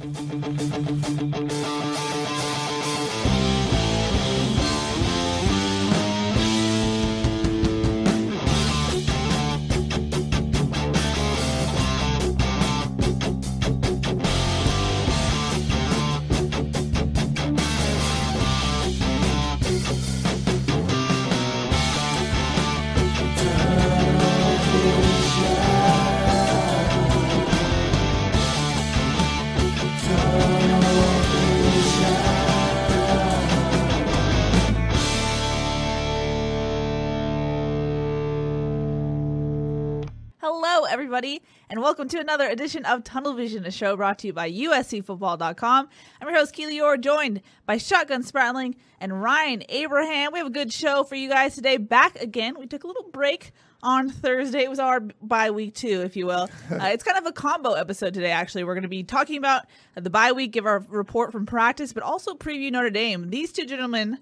Hello, everybody, and welcome to another edition of Tunnel Vision, a show brought to you by USCFootball.com. I'm your host, Keely Eure, joined by Shotgun Spratling and Ryan Abraham. We have a good show for you guys today. Back again. We took a little break on Thursday. It was our bye week, too, if you will. Uh, it's kind of a combo episode today, actually. We're going to be talking about the bye week, give our report from practice, but also preview Notre Dame. These two gentlemen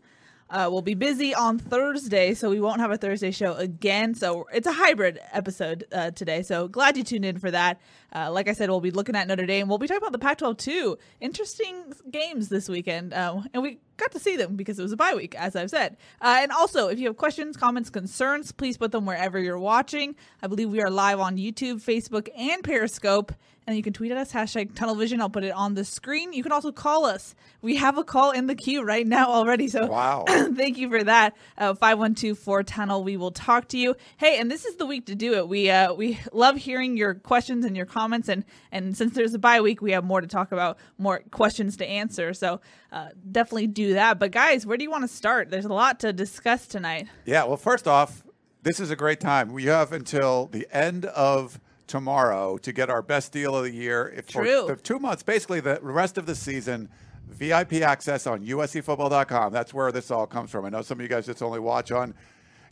uh, we'll be busy on Thursday, so we won't have a Thursday show again. So it's a hybrid episode uh, today. So glad you tuned in for that. Uh, like I said, we'll be looking at Notre Dame. We'll be talking about the Pac 12 too. Interesting games this weekend. Uh, and we got to see them because it was a bye week, as I've said. Uh, and also, if you have questions, comments, concerns, please put them wherever you're watching. I believe we are live on YouTube, Facebook, and Periscope. And you can tweet at us, hashtag Tunnel Vision. I'll put it on the screen. You can also call us. We have a call in the queue right now already. So Wow. thank you for that. Uh, 512 tunnel We will talk to you. Hey, and this is the week to do it. We uh, we love hearing your questions and your comments. And, and since there's a bye week, we have more to talk about, more questions to answer. So uh, definitely do that. But guys, where do you want to start? There's a lot to discuss tonight. Yeah, well, first off, this is a great time. We have until the end of tomorrow to get our best deal of the year. If for the two months, basically the rest of the season, VIP access on USCFootball.com. That's where this all comes from. I know some of you guys just only watch on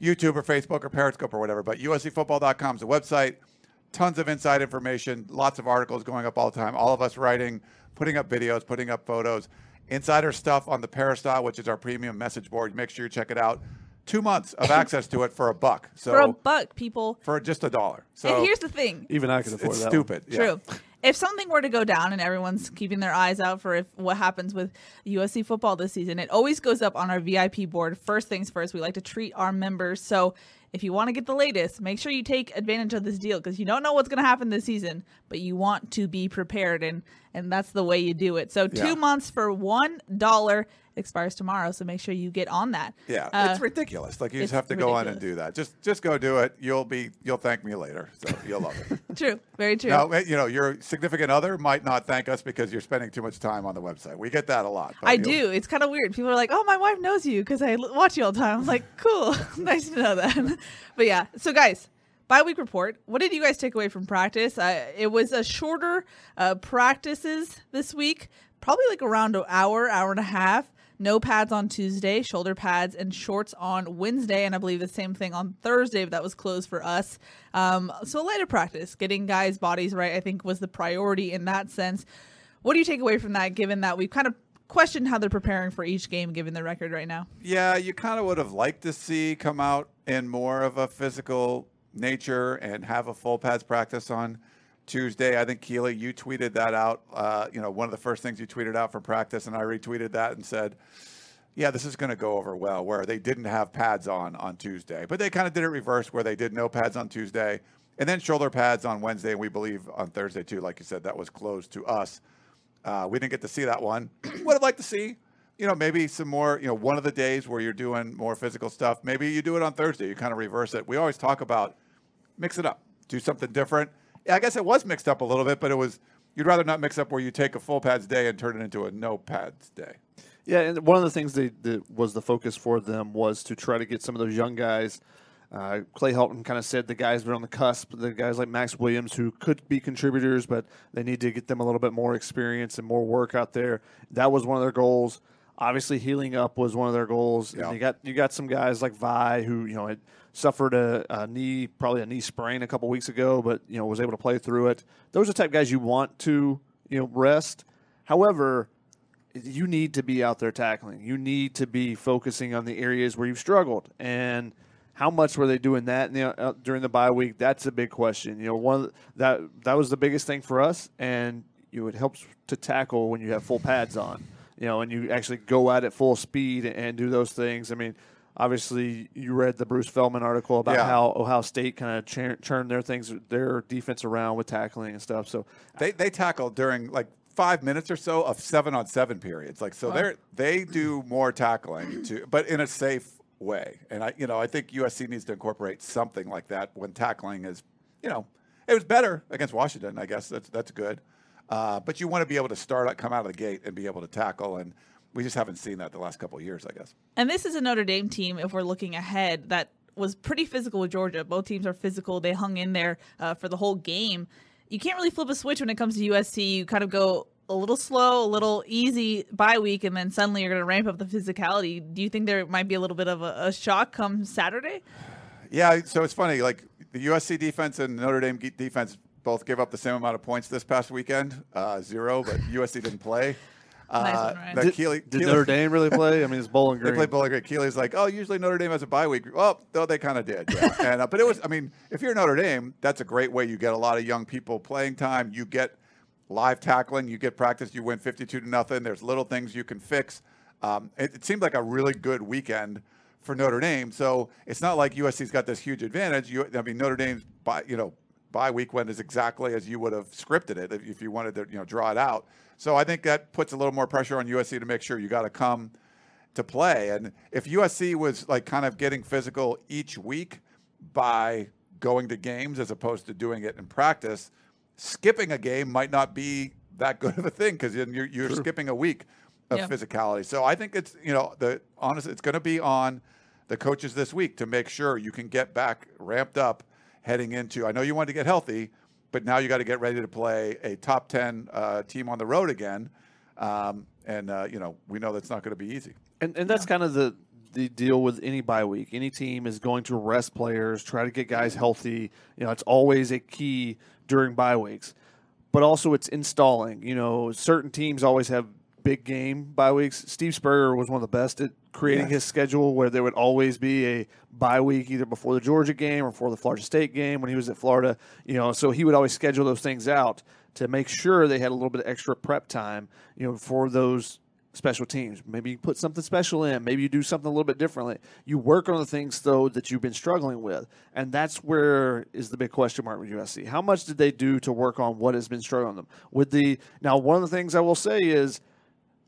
YouTube or Facebook or Periscope or whatever, but USCFootball.com is a website. Tons of inside information, lots of articles going up all the time. All of us writing, putting up videos, putting up photos, insider stuff on the Peristyle, which is our premium message board. Make sure you check it out. Two months of access to it for a buck. So For a buck, people. for just a dollar. So and here's the thing. Even I can afford it's that. stupid. Yeah. True. If something were to go down and everyone's keeping their eyes out for if what happens with USC football this season, it always goes up on our VIP board. First things first, we like to treat our members. So if you want to get the latest, make sure you take advantage of this deal because you don't know what's going to happen this season, but you want to be prepared, and and that's the way you do it. So two Yeah. months for one dollar expires tomorrow, so make sure you get on that. Yeah, Uh, it's ridiculous. Like you just have to go on and do that. Just just go do it. You'll be you'll thank me later. So you'll love it. true, very true. now, you know, your significant other might not thank us because you're spending too much time on the website. We get that a lot. I do. It's kind of weird. People are like, "Oh, my wife knows you because I watch you all the time." I'm like, "Cool, nice to know that." but yeah, so guys, bye week report. What did you guys take away from practice? Uh, it was a shorter uh, practices this week, probably like around an hour, hour and a half. No pads on Tuesday, shoulder pads and shorts on Wednesday, and I believe the same thing on Thursday, but that was closed for us. Um, so lighter practice, getting guys' bodies right, I think was the priority in that sense. What do you take away from that, given that we've kind of questioned how they're preparing for each game, given the record right now? Yeah, you kind of would have liked to see come out in more of a physical nature and have a full pads practice on Tuesday. I think Keely, you tweeted that out. Uh, you know, one of the first things you tweeted out from practice, and I retweeted that and said, "Yeah, this is going to go over well." Where they didn't have pads on on Tuesday, but they kind of did it reverse, where they did no pads on Tuesday, and then shoulder pads on Wednesday, and we believe on Thursday too. Like you said, that was closed to us. Uh, we didn't get to see that one. Would have liked to see, you know, maybe some more, you know, one of the days where you're doing more physical stuff. Maybe you do it on Thursday. You kind of reverse it. We always talk about mix it up, do something different. Yeah, I guess it was mixed up a little bit, but it was you'd rather not mix up where you take a full pads day and turn it into a no pads day. Yeah, and one of the things they, that was the focus for them was to try to get some of those young guys Uh, Clay Helton kind of said the guys were on the cusp, the guys like Max Williams who could be contributors, but they need to get them a little bit more experience and more work out there. That was one of their goals. Obviously, healing up was one of their goals. Yeah. And you got you got some guys like Vi who you know had suffered a, a knee, probably a knee sprain a couple weeks ago, but you know was able to play through it. Those are the type of guys you want to you know rest. However, you need to be out there tackling. You need to be focusing on the areas where you've struggled. And how much were they doing that in the, uh, during the bye week? That's a big question. You know, one the- that that was the biggest thing for us, and you know, it helps to tackle when you have full pads on. You know, and you actually go at it full speed and do those things. I mean. Obviously, you read the Bruce Feldman article about Yeah. how Ohio State kind of churn, churned their things, their defense around with tackling and stuff. So, They they tackle during like five minutes or so of seven on seven periods. Like so, they're they do more tackling to, but in a safe way. And I you know I think USC needs to incorporate something like that when tackling is you know it was better against Washington. I guess that's that's good. Uh, but you want to be able to start up come out of the gate and be able to tackle and. We just haven't seen that the last couple of years, I guess. And this is a Notre Dame team, if we're looking ahead, that was pretty physical with Georgia. Both teams are physical. They hung in there uh, for the whole game. You can't really flip a switch when it comes to USC. You kind of go a little slow, a little easy bye week, and then suddenly you're going to ramp up the physicality. Do you think there might be a little bit of a, a shock come Saturday? Yeah, so it's funny. Like the USC defense and Notre Dame defense both gave up the same amount of points this past weekend, uh, zero. But USC didn't play. Uh, Nice one, Ryan. did, Keely- did Keely- Notre Dame really play? I mean, it's Bowling Green. They Green. played Bowling Green. Keely's like, oh, usually Notre Dame has a bye week. Well, though they kind of did. Yeah. and uh, but it was. I mean, if you're Notre Dame, that's a great way. You get a lot of young people playing time. You get live tackling. You get practice. You win 52 to nothing. There's little things you can fix. Um, it, it seemed like a really good weekend for Notre Dame. So it's not like USC's got this huge advantage. You, I mean, Notre Dame's bye, you know, bye week went is exactly as you would have scripted it if, if you wanted to, you know, draw it out. So I think that puts a little more pressure on USC to make sure you got to come to play. And if USC was like kind of getting physical each week by going to games as opposed to doing it in practice, skipping a game might not be that good of a thing because you're, you're skipping a week of Yeah. physicality. So I think it's you know the honest it's going to be on the coaches this week to make sure you can get back ramped up heading into. I know you want to get healthy, but now you got to get ready to play a top ten uh, team on the road again. Um, and uh, you know we know that's not going to be easy. And and that's kind of the the deal with any bye week. Any team is going to rest players, try to get guys healthy. You know, it's always a key during bye weeks. But also it's installing. You know, certain teams always have big game bye weeks. Steve Spurrier was one of the best at creating Yes. his schedule where there would always be a bye week either before the Georgia game or before the Florida State game when he was at Florida. You know, so he would always schedule those things out to make sure they had a little bit of extra prep time, you know, for those special teams. Maybe you put something special in. Maybe you do something a little bit differently. You work on the things though that you've been struggling with, and that's where is the big question mark with USC. How much did they do to work on what has been struggling them? With the now, one of the things I will say is,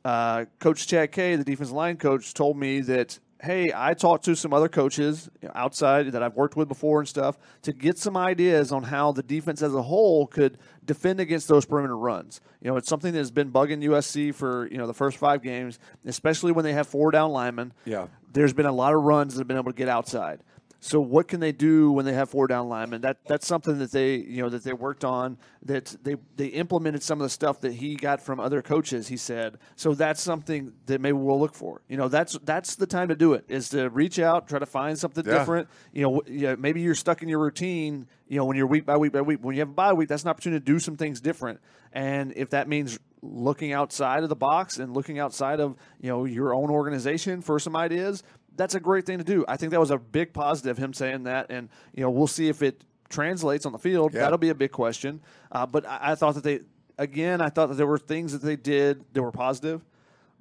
uh, Coach Chad K, the defensive line coach, told me that. Hey, I talked to some other coaches outside that I've worked with before and stuff to get some ideas on how the defense as a whole could defend against those perimeter runs. You know, it's something that has been bugging USC for you know the first five games, especially when they have four down linemen. Yeah. there's been a lot of runs that have been able to get outside. So what can they do when they have four down linemen? That that's something that they you know that they worked on. That they they implemented some of the stuff that he got from other coaches. He said so. That's something that maybe we'll look for. You know, that's that's the time to do it. Is to reach out, try to find something Yeah. different. You know, w- yeah, maybe you're stuck in your routine. You know, when you're week by week by week. When you have a bye week, that's an opportunity to do some things different. And if that means looking outside of the box and looking outside of you know your own organization for some ideas, that's a great thing to do. I think that was a big positive him saying that, and you know we'll see if it translates on the field. Yeah. That'll be a big question. Uh, but I, I thought that they again, I thought that there were things that they did that were positive.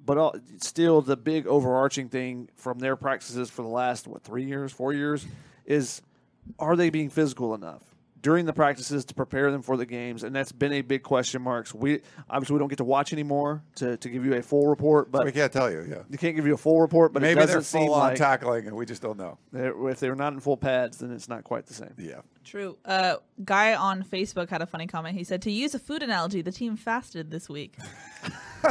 But all, still, the big overarching thing from their practices for the last what three years, four years, is are they being physical enough during the practices to prepare them for the games? And that's been a big question marks. We obviously we don't get to watch anymore to, to give you a full report, but We can't tell you. Yeah. they can't give you a full report. But Maybe it they're doesn't seem full on like tackling, and we just don't know. they're- if they're not in full pads, then it's not quite the same. Yeah. True. Uh, guy on Facebook had a funny comment. He said, "To use a food analogy, the team fasted this week."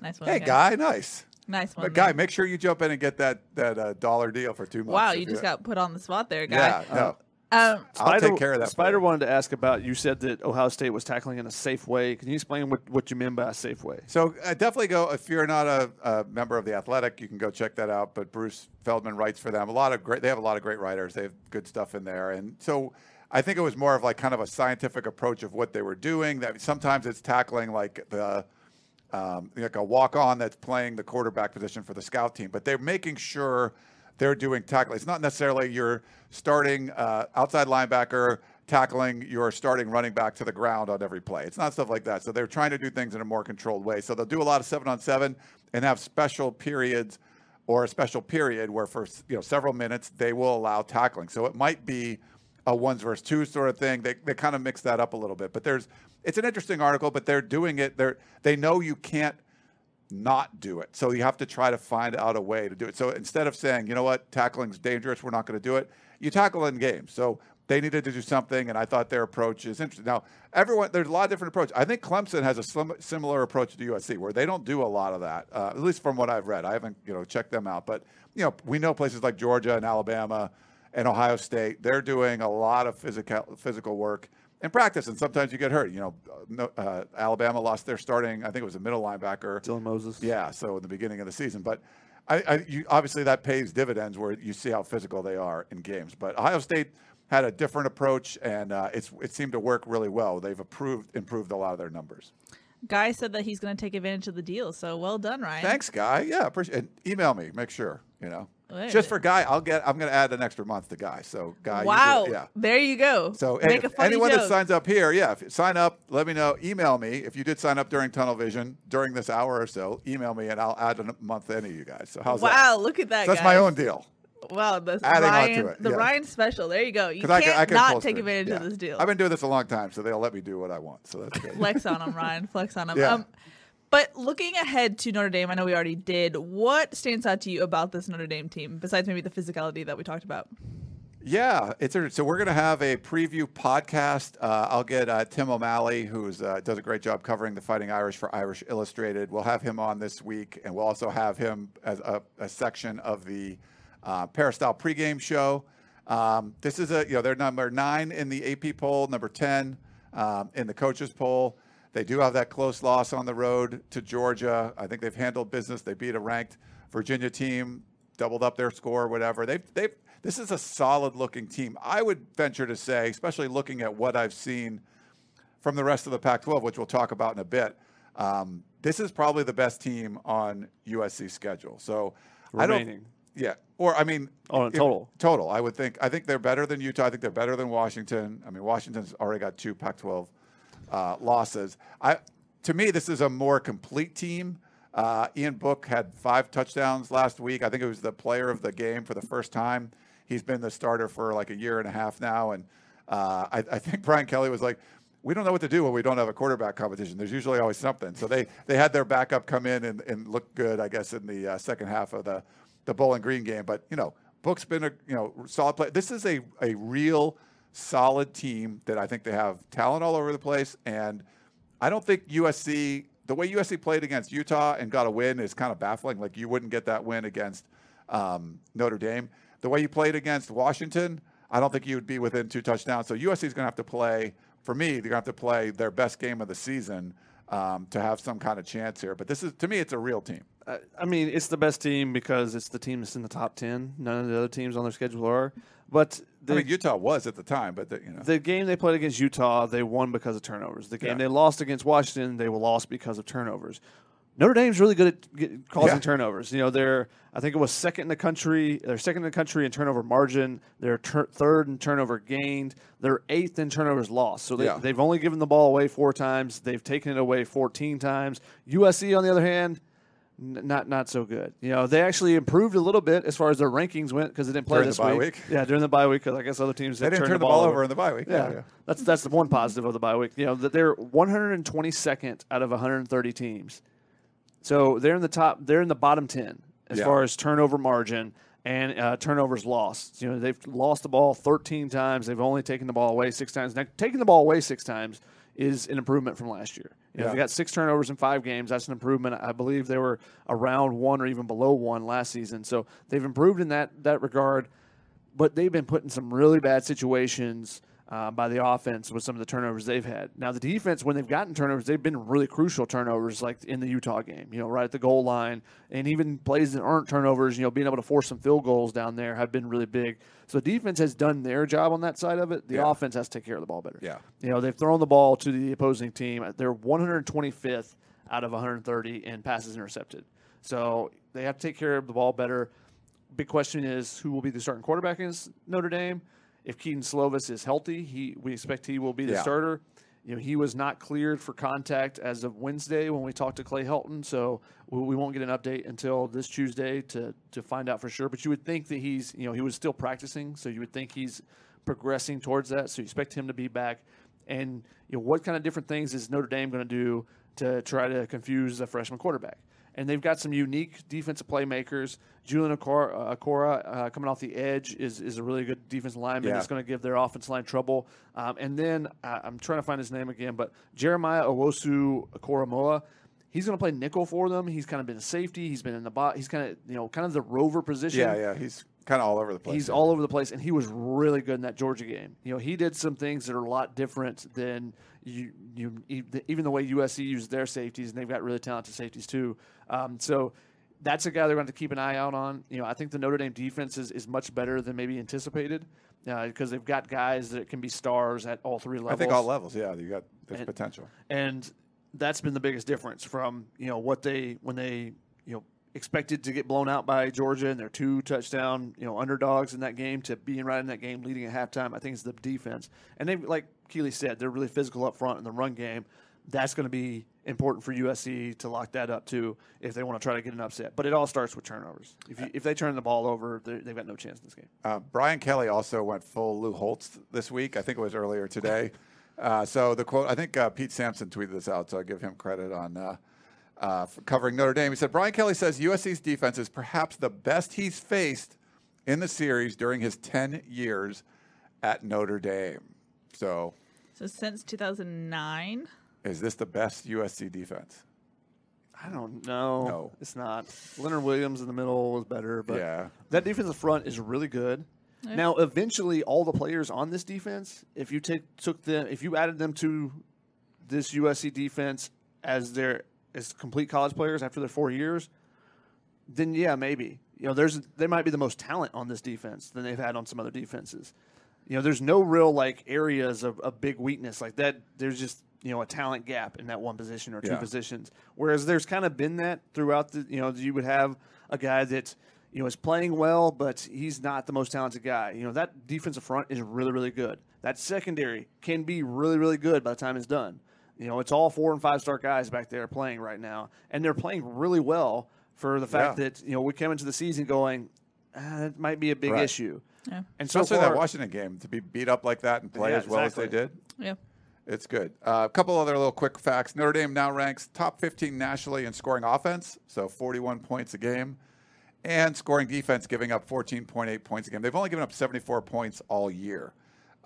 nice one. Hey, again. guy, nice. Nice one. But guy, man. make sure you jump in and get that that uh, dollar deal for two months. wow, you just got put on the spot there, guy. Yeah, no. Um, I'll take care of that. Spider you. wanted to ask about. You said that Ohio State was tackling in a safe way. Can you explain what, what you mean by a safe way? So uh, definitely go if you're not a, a member of the Athletic, you can go check that out. But Bruce Feldman writes for them. A lot of great. They have a lot of great writers. They have good stuff in there, and so I think it was more of like kind of a scientific approach of what they were doing. That sometimes it's tackling like the um, like a walk on that's playing the quarterback position for the scout team, but they're making sure they're doing tackling. It's not necessarily you're starting uh, outside linebacker tackling your starting running back to the ground on every play. It's not stuff like that. So they're trying to do things in a more controlled way. So they'll do a lot of seven on seven and have special periods or a special period where for you know several minutes they will allow tackling. So it might be a ones versus two sort of thing. They, they kind of mix that up a little bit. But there's it's an interesting article, but they're doing it. They're they know you can't not do it. So you have to try to find out a way to do it. So instead of saying, you know what, tackling's dangerous, we're not going to do it, you tackle in games. So they needed to do something, and I thought their approach is interesting. Now, everyone, there's a lot of different approaches. I think Clemson has a similar approach to USC, where they don't do a lot of that, uh, at least from what I've read. I haven't, you know, checked them out, but you know, we know places like Georgia and Alabama and Ohio State. They're doing a lot of physical physical work in practice, and sometimes you get hurt. You know, no, uh, Alabama lost their starting, I think it was a middle linebacker, Dylan Moses. yeah, so in the beginning of the season, but I, I you, obviously that pays dividends where you see how physical they are in games. But Ohio State had a different approach, and uh, it's it seemed to work really well. They've improved improved a lot of their numbers. guy said that he's going to take advantage of the deal. So well done, Ryan. Thanks, guy. Yeah, appreciate. It. email me, make sure you know. Just for guy, I'll get. I'm going to add an extra month to guy. So guy, Wow. yeah. There you go. So make if a funny anyone joke. that signs up here, yeah, if sign up, let me know. Email me if you did sign up during Tunnel Vision during this hour or so. Email me and I'll add a month to any of you guys. So how's that? wow, look at that. So that's my own deal. Wow, the Adding on to Ryan, it, the yeah. Ryan special. There you go. You can't I can, I can not take advantage of this deal. I've been doing this a long time, so they'll let me do what I want. So that's good. Flex on them, Ryan. Flex on them. Yeah. Um, but looking ahead to Notre Dame, I know we already did. What stands out to you about this Notre Dame team, besides maybe the physicality that we talked about? Yeah, it's so we're going to have a preview podcast. Uh, I'll get uh, Tim O'Malley, who uh, does a great job covering the Fighting Irish for Irish Illustrated. We'll have him on this week, and we'll also have him as a, a section of the uh, Peristyle pregame show. Um, this is a you know they're number nine in the AP poll, number ten um, in the coaches poll. They do have that close loss on the road to Georgia. I think they've handled business. They beat a ranked Virginia team, doubled up their score, whatever. They've they've this is a solid looking team. I would venture to say, especially looking at what I've seen from the rest of the Pac 12, which we'll talk about in a bit, um, this is probably the best team on USC's schedule. So I don't. Remaining. Yeah. Or, I mean, Oh, if- total. Total. I would think. I think they're better than Utah. I think they're better than Washington. I mean, Washington's already got two Pac 12 uh, losses. I, to me, this is a more complete team. Uh, Ian Book had five touchdowns last week. I think it was the player of the game for the first time. He's been the starter for like a year and a half now. And uh, I, I think Brian Kelly was like, we don't know what to do when we don't have a quarterback competition. There's usually always something. So they, they had their backup come in and, and look good, I guess, in the uh, second half of the, the Bowling Green game. But, you know, Book's been a you know solid play. This is a, a real solid team that I think they have talent all over the place. And I don't think USC, the way USC played against Utah and got a win is kind of baffling. Like you wouldn't get that win against um, Notre Dame. The way you played against Washington, I don't think you would be within two touchdowns. So USC is going to have to play, for me, they're going to have to play their best game of the season um, to have some kind of chance here. But this is, to me, it's a real team. I- mean, it's the best team because it's the team that's in the top ten. None of the other teams on their schedule are. But the, I mean, Utah was at the time, but the, you know, the game they played against Utah, they won because of turnovers. The game Yeah. they lost against Washington, they were lost because of turnovers. Notre Dame's really good at get, causing Yeah. turnovers. You know, they're I think it was second in the country. They're second in the country in turnover margin. They're tur third in turnover gained. They're eighth in turnovers lost. So they, Yeah. they've only given the ball away four times. They've taken it away 14 times. USC, on the other hand, n- not not so good. You know, they actually improved a little bit as far as their rankings went because they didn't play During the this bye week. week? Yeah, during the bye week because I guess other teams they didn't turn the ball over in the bye week. yeah, yeah. that's that's the one positive of the bye week. You know that they're 122nd out of 130 teams, so they're in the top. They're in the bottom 10 as Yeah. far as turnover margin and uh, turnovers lost. You know they've lost the ball 13 times. They've only taken the ball away six times. Now taking the ball away six times is an improvement from last year. You know, Yeah. They got six turnovers in five games. That's an improvement. I believe they were around one or even below one last season. So they've improved in that that regard. But they've been put in some really bad situations uh, by the offense with some of the turnovers they've had. Now the defense, when they've gotten turnovers, they've been really crucial turnovers, like in the Utah game. You know, right at the goal line, and even plays that aren't turnovers. You know, being able to force some field goals down there have been really big. So the defense has done their job on that side of it. The Yeah. offense has to take care of the ball better. Yeah. You know, they've thrown the ball to the opposing team. They're 125th out of 130 in passes intercepted. So they have to take care of the ball better. Big question is who will be the starting quarterback against Notre Dame? If Kedon Slovis is healthy, he we expect he will be the Yeah. starter. You know, he was not cleared for contact as of Wednesday when we talked to Clay Helton, so we, we won't get an update until this Tuesday to to find out for sure. But you would think that he's, you know, he was still practicing, so you would think he's progressing towards that. So you expect him to be back. And you know, what kind of different things is Notre Dame going to do to try to confuse a freshman quarterback? And they've got some unique defensive playmakers. Julian uh, uh, coming off the edge is, is a really good defensive lineman. Yeah. It's going to give their offensive line trouble. Um, and then uh, I'm trying to find his name again, but Jeremiah Owusu-Koramoah, he's going to play nickel for them. He's kind of been a safety. He's been in the bot. He's kind of you know kind of the rover position. Yeah, yeah. He's kind of all over the place. He's yeah. all over the place, and he was really good in that Georgia game. You know, he did some things that are a lot different than you, you even the way USC uses their safeties, and they've got really talented safeties too. Um, so that's a guy they're going to keep an eye out on. You know, I think the Notre Dame defense is, is much better than maybe anticipated because they've got guys that can be stars at all three levels. I think all levels. Yeah, you got there's And- potential. and that's been the biggest difference from you know what they when they you know expected to get blown out by Georgia and their two touchdown you know underdogs in that game to being right in that game leading at halftime. I think it's the defense, and they like Keely said they're really physical up front in the run game. That's going to be important for USC to lock that up too if they want to try to get an upset. But it all starts with turnovers. If you, if they turn the ball over, they- they've got no chance in this game. Uh, Brian Kelly also went full Lou Holtz this week. I think it was earlier today. Uh, so the quote, I think uh, Pete Sampson tweeted this out, so I give him credit on uh, covering Notre Dame. He said Brian Kelly says USC's defense is perhaps the best he's faced in the series during his 10 years at Notre Dame. So So since 2009, is this the best USC defense? I don't know. No. it's not. Leonard Williams in the middle was better, but Yeah. that defensive front is really good. Yeah. Now, eventually, all the players on this defense, if you take took them, if you added them to this USC defense as their as complete college players after their four years, then yeah, maybe you know there's they might be the most talent on this defense than they've had on some other defenses. You know, there's no real like areas of, of big weakness like that. There's just you know a talent gap in that one position or two Yeah. positions. Whereas there's kind of been that throughout the you know you would have a guy that you know is playing well, but he's not the most talented guy. You know that defensive front is really really good. That secondary can be really really good by the time it's done. You know, it's all four and five star guys back there playing right now, and they're playing really well for the fact Yeah. that you know we came into the season going, ah, it might be a big Right. issue. Yeah. And so Especially far, that Washington game to be beat up like that and play Yeah, as well as they did. yeah. It's good. Uh, a couple other little quick facts. Notre Dame now ranks top 15 nationally in scoring offense, so 41 points a game, and scoring defense, giving up 14.8 points a game. They've only given up 74 points all year.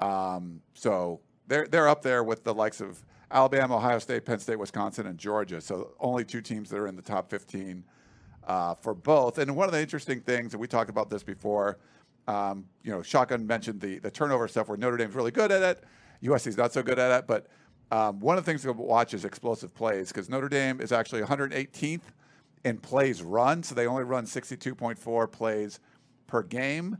Um, so they're, they're up there with the likes of Alabama, Ohio State, Penn State, Wisconsin, and Georgia. So only two teams that are in the top 15 uh, for both. And one of the interesting things, and we talked about this before, um, you know, Shotgun mentioned the the turnover stuff where Notre Dame's really good at it, USC's not so good at it. But um, one of the things to watch is explosive plays because Notre Dame is actually 118th in plays run, so they only run 62.4 plays per game.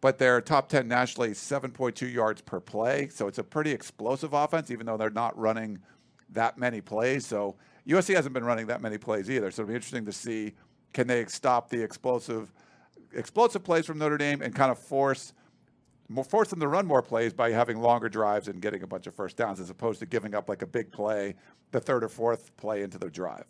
But they're top 10 nationally, 7.2 yards per play. So it's a pretty explosive offense, even though they're not running that many plays. So USC hasn't been running that many plays either. So it'll be interesting to see can they stop the explosive explosive plays from Notre Dame and kind of force more, force them to run more plays by having longer drives and getting a bunch of first downs as opposed to giving up like a big play, the third or fourth play into the drive.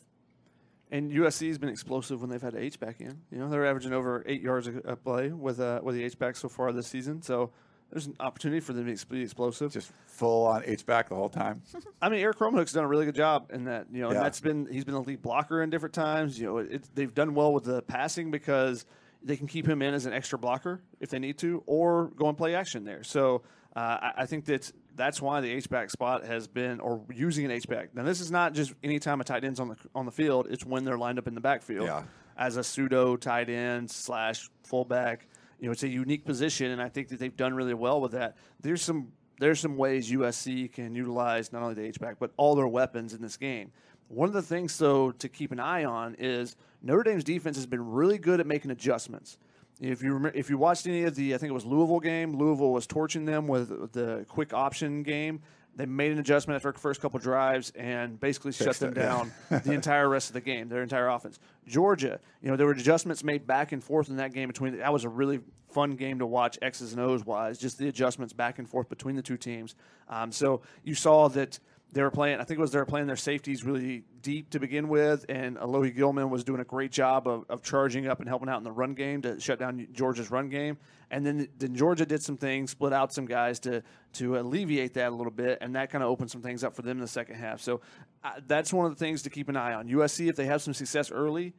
And USC has been explosive when they've had H back in. You know, they're averaging over eight yards a, a play with uh, with the H back so far this season. So there's an opportunity for them to be explosive. Just full on H back the whole time. I mean, Erik Krommenhoek's done a really good job in that. You know, Yeah. that's been he's been a lead blocker in different times. You know, it, they've done well with the passing because they can keep him in as an extra blocker if they need to, or go and play action there. So uh, I, I think that that's why the H back spot has been, or using an H back. Now, this is not just anytime a tight end's on the on the field; it's when they're lined up in the backfield Yeah. as a pseudo tight end slash fullback. You know, it's a unique position, and I think that they've done really well with that. There's some there's some ways USC can utilize not only the H back but all their weapons in this game. One of the things, though, to keep an eye on is Notre Dame's defense has been really good at making adjustments. If you remember, if you watched any of the, I think it was Louisville game. Louisville was torching them with the quick option game. They made an adjustment after the first couple drives and basically shut them it, yeah. down the entire rest of the game, their entire offense. Georgia, you know, there were adjustments made back and forth in that game between. That was a really fun game to watch X's and O's wise, just the adjustments back and forth between the two teams. Um, so you saw that they were playing. I think it was they were playing their safeties really deep to begin with, and Alohi Gilman was doing a great job of, of charging up and helping out in the run game to shut down Georgia's run game. And then then Georgia did some things, split out some guys to to alleviate that a little bit, and that kind of opened some things up for them in the second half. So uh, that's one of the things to keep an eye on. USC, if they have some success early,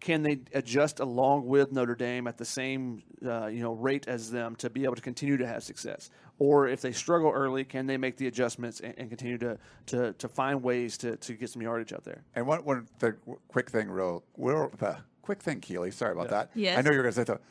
can they adjust along with Notre Dame at the same uh, you know rate as them to be able to continue to have success? Or if they struggle early, can they make the adjustments and, and continue to, to to find ways to, to get some yardage out there? And one, one the quick thing, real, real the quick thing, Keely. Sorry about that. Yes. I know you're going to say something.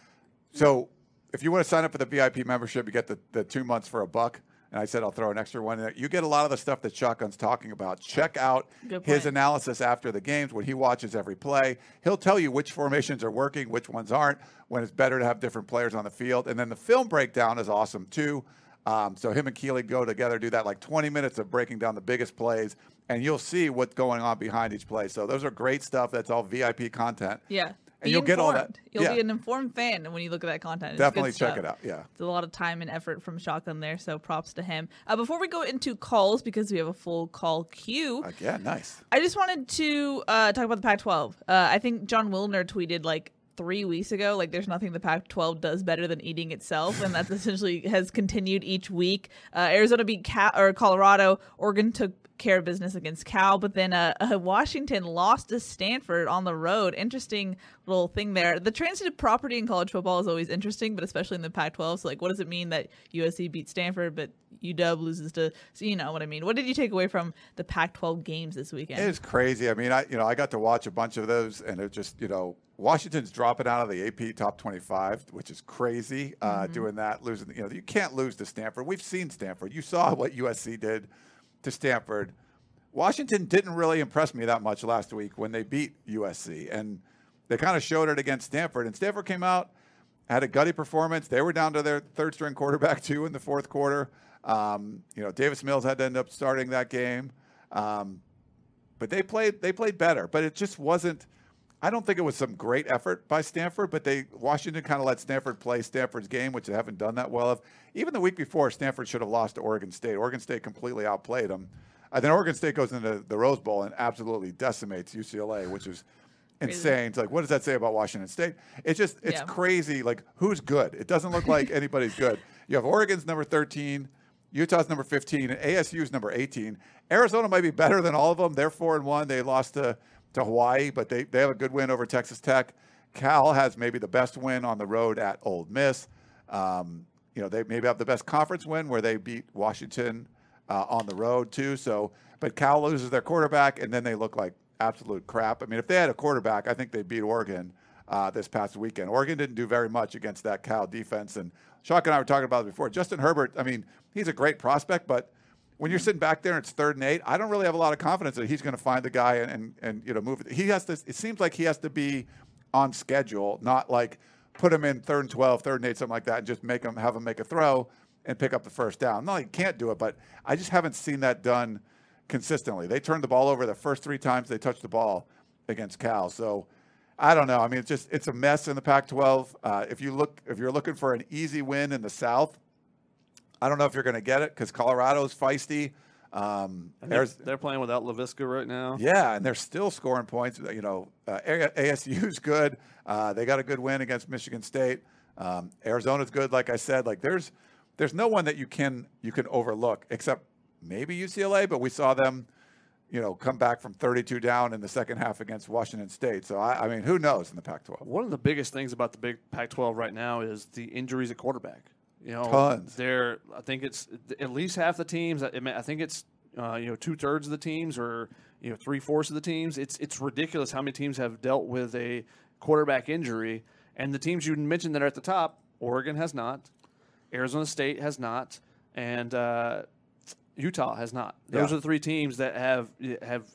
So, if you want to sign up for the VIP membership, you get the, the two months for a buck. And I said I'll throw an extra one in there. You get a lot of the stuff that Shotgun's talking about. Check out his analysis after the games when he watches every play. He'll tell you which formations are working, which ones aren't, when it's better to have different players on the field. And then the film breakdown is awesome too. Um, so him and Keely go together, do that like 20 minutes of breaking down the biggest plays, and you'll see what's going on behind each play. So those are great stuff. That's all VIP content. Yeah. And you'll get all that. You'll Yeah. be an informed fan when you look at that content. It's Definitely check it out. Yeah. It's a lot of time and effort from Shotgun there, so props to him. Uh, before we go into calls, because we have a full call queue, Again, nice. I just wanted to uh, talk about the Pac-12. Uh, I think Jon Wilner tweeted like three weeks ago, like there's nothing the Pac-12 does better than eating itself, and that essentially has continued each week. Uh, Arizona beat Cal- or Colorado. Oregon took care of business against Cal, but then uh, uh, Washington lost to Stanford on the road. Interesting little thing there. The transitive property in college football is always interesting, but especially in the Pac-12. So, like, what does it mean that USC beat Stanford, but UW loses to? So you know what I mean. What did you take away from the Pac-12 games this weekend? It is crazy. I mean, I you know I got to watch a bunch of those, and it just you know Washington's dropping out of the AP top 25, which is crazy. Uh, doing that, losing. You know, you can't lose to Stanford. We've seen Stanford. You saw what USC did to Stanford. Washington didn't really impress me that much last week when they beat USC, and they kind of showed it against Stanford. And Stanford came out, had a gutty performance. They were down to their third string quarterback too in the fourth quarter. Um, you know, Davis Mills had to end up starting that game. Um, but they played they played better. But it just wasn't. I don't think it was some great effort by Stanford, but they Washington kind of let Stanford play Stanford's game, which they haven't done that well of. Even the week before, Stanford should have lost to Oregon State. Oregon State completely outplayed them. And uh, then Oregon State goes into the Rose Bowl and absolutely decimates UCLA, which is insane. It's like, what does that say about Washington State? It's just, it's Yeah. crazy. Like, who's good? It doesn't look like anybody's good. You have Oregon's number 13, Utah's number 15, and ASU's number 18. Arizona might be better than all of them. They're four and one. They lost to, to Hawaii, but they, they have a good win over Texas Tech. Cal has maybe the best win on the road at Ole Miss. Um, you know, they maybe have the best conference win where they beat Washington uh, on the road too. So, but Cal loses their quarterback, and then they look like absolute crap. I mean, if they had a quarterback, I think they'd beat Oregon uh, this past weekend. Oregon didn't do very much against that Cal defense, and Shock and I were talking about it before. Justin Herbert, I mean, he's a great prospect, but when you're sitting back there and it's third and eight, I don't really have a lot of confidence that he's going to find the guy and, and and you know move it. He has to. It seems like he has to be on schedule, not like put him in third and 12, third and eight, something like that, and just make him have him make a throw and pick up the first down. No, he can't do it, but I just haven't seen that done consistently. They turned the ball over the first three times they touched the ball against Cal. So I don't know. I mean, it's just it's a mess in the Pac-12. Uh, if you look, if you're looking for an easy win in the South, I don't know if you're going to get it because Colorado's feisty. Um, they're, there's they're playing without Laviska right now. yeah, and they're still scoring points. You know, uh, ASU's good. Uh, they got a good win against Michigan State. Um, Arizona's good, like I said. Like there's there's no one that you can you can overlook except maybe UCLA, but we saw them, you know, come back from 32 down in the second half against Washington State. So I, I mean, who knows in the Pac-12? One of the biggest things about the big Pac-12 right now is the injuries at quarterback. You know, Tons. They're I think it's at least half the teams. I I think it's uh, you know two thirds of the teams or you know three fourths of the teams. It's it's ridiculous how many teams have dealt with a quarterback injury, and the teams you mentioned that are at the top, Oregon has not, Arizona State has not, and uh, Utah has not. Those Yeah. are the three teams that have have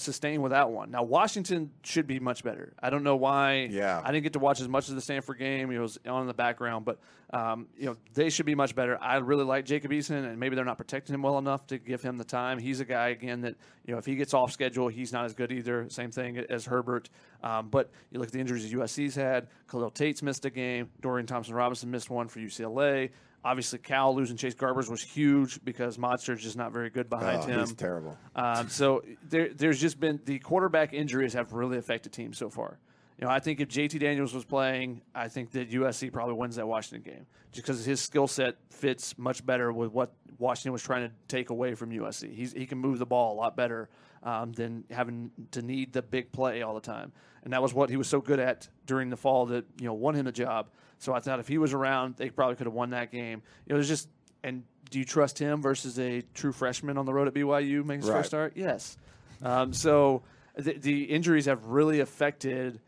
sustained without one. Now Washington should be much better. I don't know why. Yeah. I didn't get to watch as much of the Stanford game. It was on in the background, but um, you know they should be much better. I really like Jacob Eason, and maybe they're not protecting him well enough to give him the time. He's a guy again that you know if he gets off schedule, he's not as good either. Same thing as Herbert. Um, but you look at the injuries USC's had. Khalil Tate's missed a game. Dorian Thompson Robinson missed one for UCLA. Obviously, Cal losing Chase Garbers was huge because Modster's just not very good behind Oh, him. he's terrible. Um, so there, there's just been the quarterback injuries have really affected teams so far. You know, I think if JT Daniels was playing, I think that USC probably wins that Washington game just because his skill set fits much better with what Washington was trying to take away from USC. He's, he can move the ball a lot better um, than having to need the big play all the time, and that was what he was so good at during the fall that you know won him the job. So I thought if he was around, they probably could have won that game. It was just and do you trust him versus a true freshman on the road at BYU making his Right. first start? Yes. Um, so the, the injuries have really affected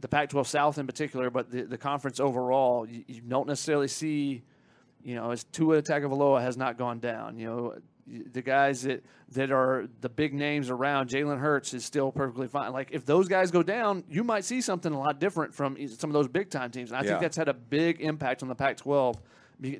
the Pac-12 South in particular, but the, the conference overall. You, you don't necessarily see, you know, as Tua Tagovailoa has not gone down. You know, the guys that that are the big names around, Jalen Hurts is still perfectly fine. Like if those guys go down, you might see something a lot different from some of those big time teams. And I Yeah. think that's had a big impact on the Pac-12.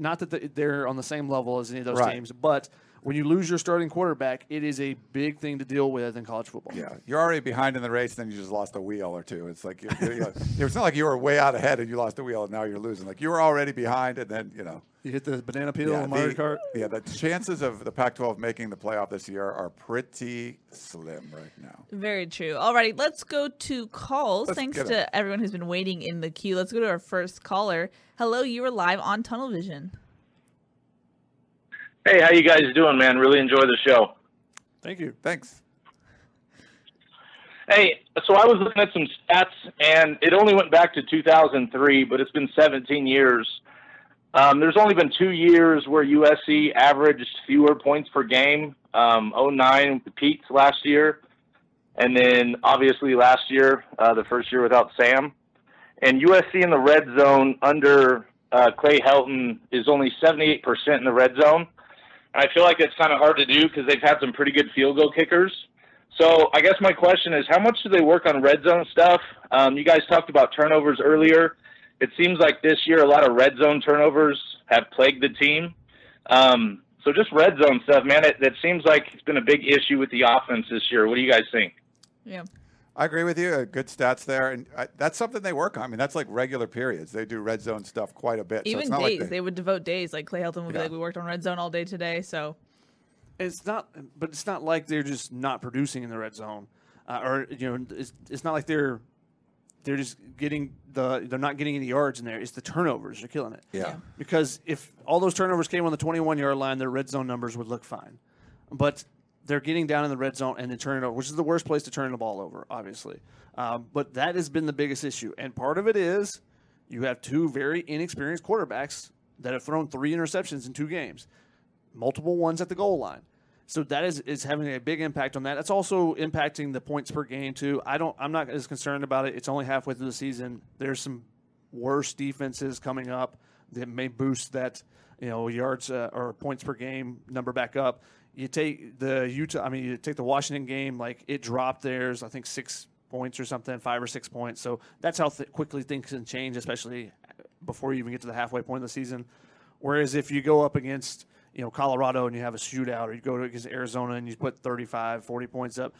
Not that they're on the same level as any of those Right. teams, but when you lose your starting quarterback, it is a big thing to deal with in college football. Yeah, you're already behind in the race, and then you just lost a wheel or two. It's like you you you it's not like you were way out ahead and you lost a wheel and now you're losing. Like you were already behind, and then you know. You hit the banana peel Yeah, on Mario the, Kart. yeah, the chances of the Pac-12 making the playoff this year are pretty slim right now. Very true. Alrighty, let's go to calls. Let's Thanks to to 'em. everyone who's been waiting in the queue. Let's go to our first caller. Hello, you are live on Tunnel Vision. Hey, how you guys doing, man? Really enjoy the show. Thank you. Thanks. Hey, so I was looking at some stats, and it only went back to 2003, but it's been 17 years. Um, there's only been two years where USC averaged fewer points per game. Um, 09 peaked last year, and then obviously last year, uh, the first year without Sam. And USC in the red zone under uh, Clay Helton is only 78% in the red zone. I feel like it's kind of hard to do because they've had some pretty good field goal kickers. So I guess my question is, how much do they work on red zone stuff? Um, you guys talked about turnovers earlier. It seems like this year a lot of red zone turnovers have plagued the team. Um, so just red zone stuff, man. It, it seems like it's been a big issue with the offense this year. What do you guys think? Yeah. I agree with you. Uh, good stats there, and uh, that's something they work on. I mean, that's like regular periods. They do red zone stuff quite a bit. so Even it's not days, like they, would devote days. Like Clay Helton would be like, "We worked on red zone all day today." So It's not, but it's not like they're just not producing in the red zone, uh, or you know, it's, it's not like they're they're just getting the they're not getting any yards in there. It's the turnovers they're killing it. Yeah. Because if all those turnovers came on the 21 yard line, their red zone numbers would look fine. But they're getting down in the red zone and then turning over, which is the worst place to turn the ball over, obviously. Um, but that has been the biggest issue. And part of it is you have two very inexperienced quarterbacks that have thrown three interceptions in two games, multiple ones at the goal line. So that is, is having a big impact on that. That's also impacting the points per game too. I don't. I'm not as concerned about it. It's only halfway through the season. There's some worse defenses coming up that may boost that you know yards uh, or points per game number back up. You take the Utah. I mean, you take the Washington game. Like it dropped theirs. I think six points or something, five or six points. So that's how th- quickly things can change, especially before you even get to the halfway point of the season. Whereas if you go up against you know Colorado and you have a shootout, or you go to against Arizona and you put 35, 40 points up,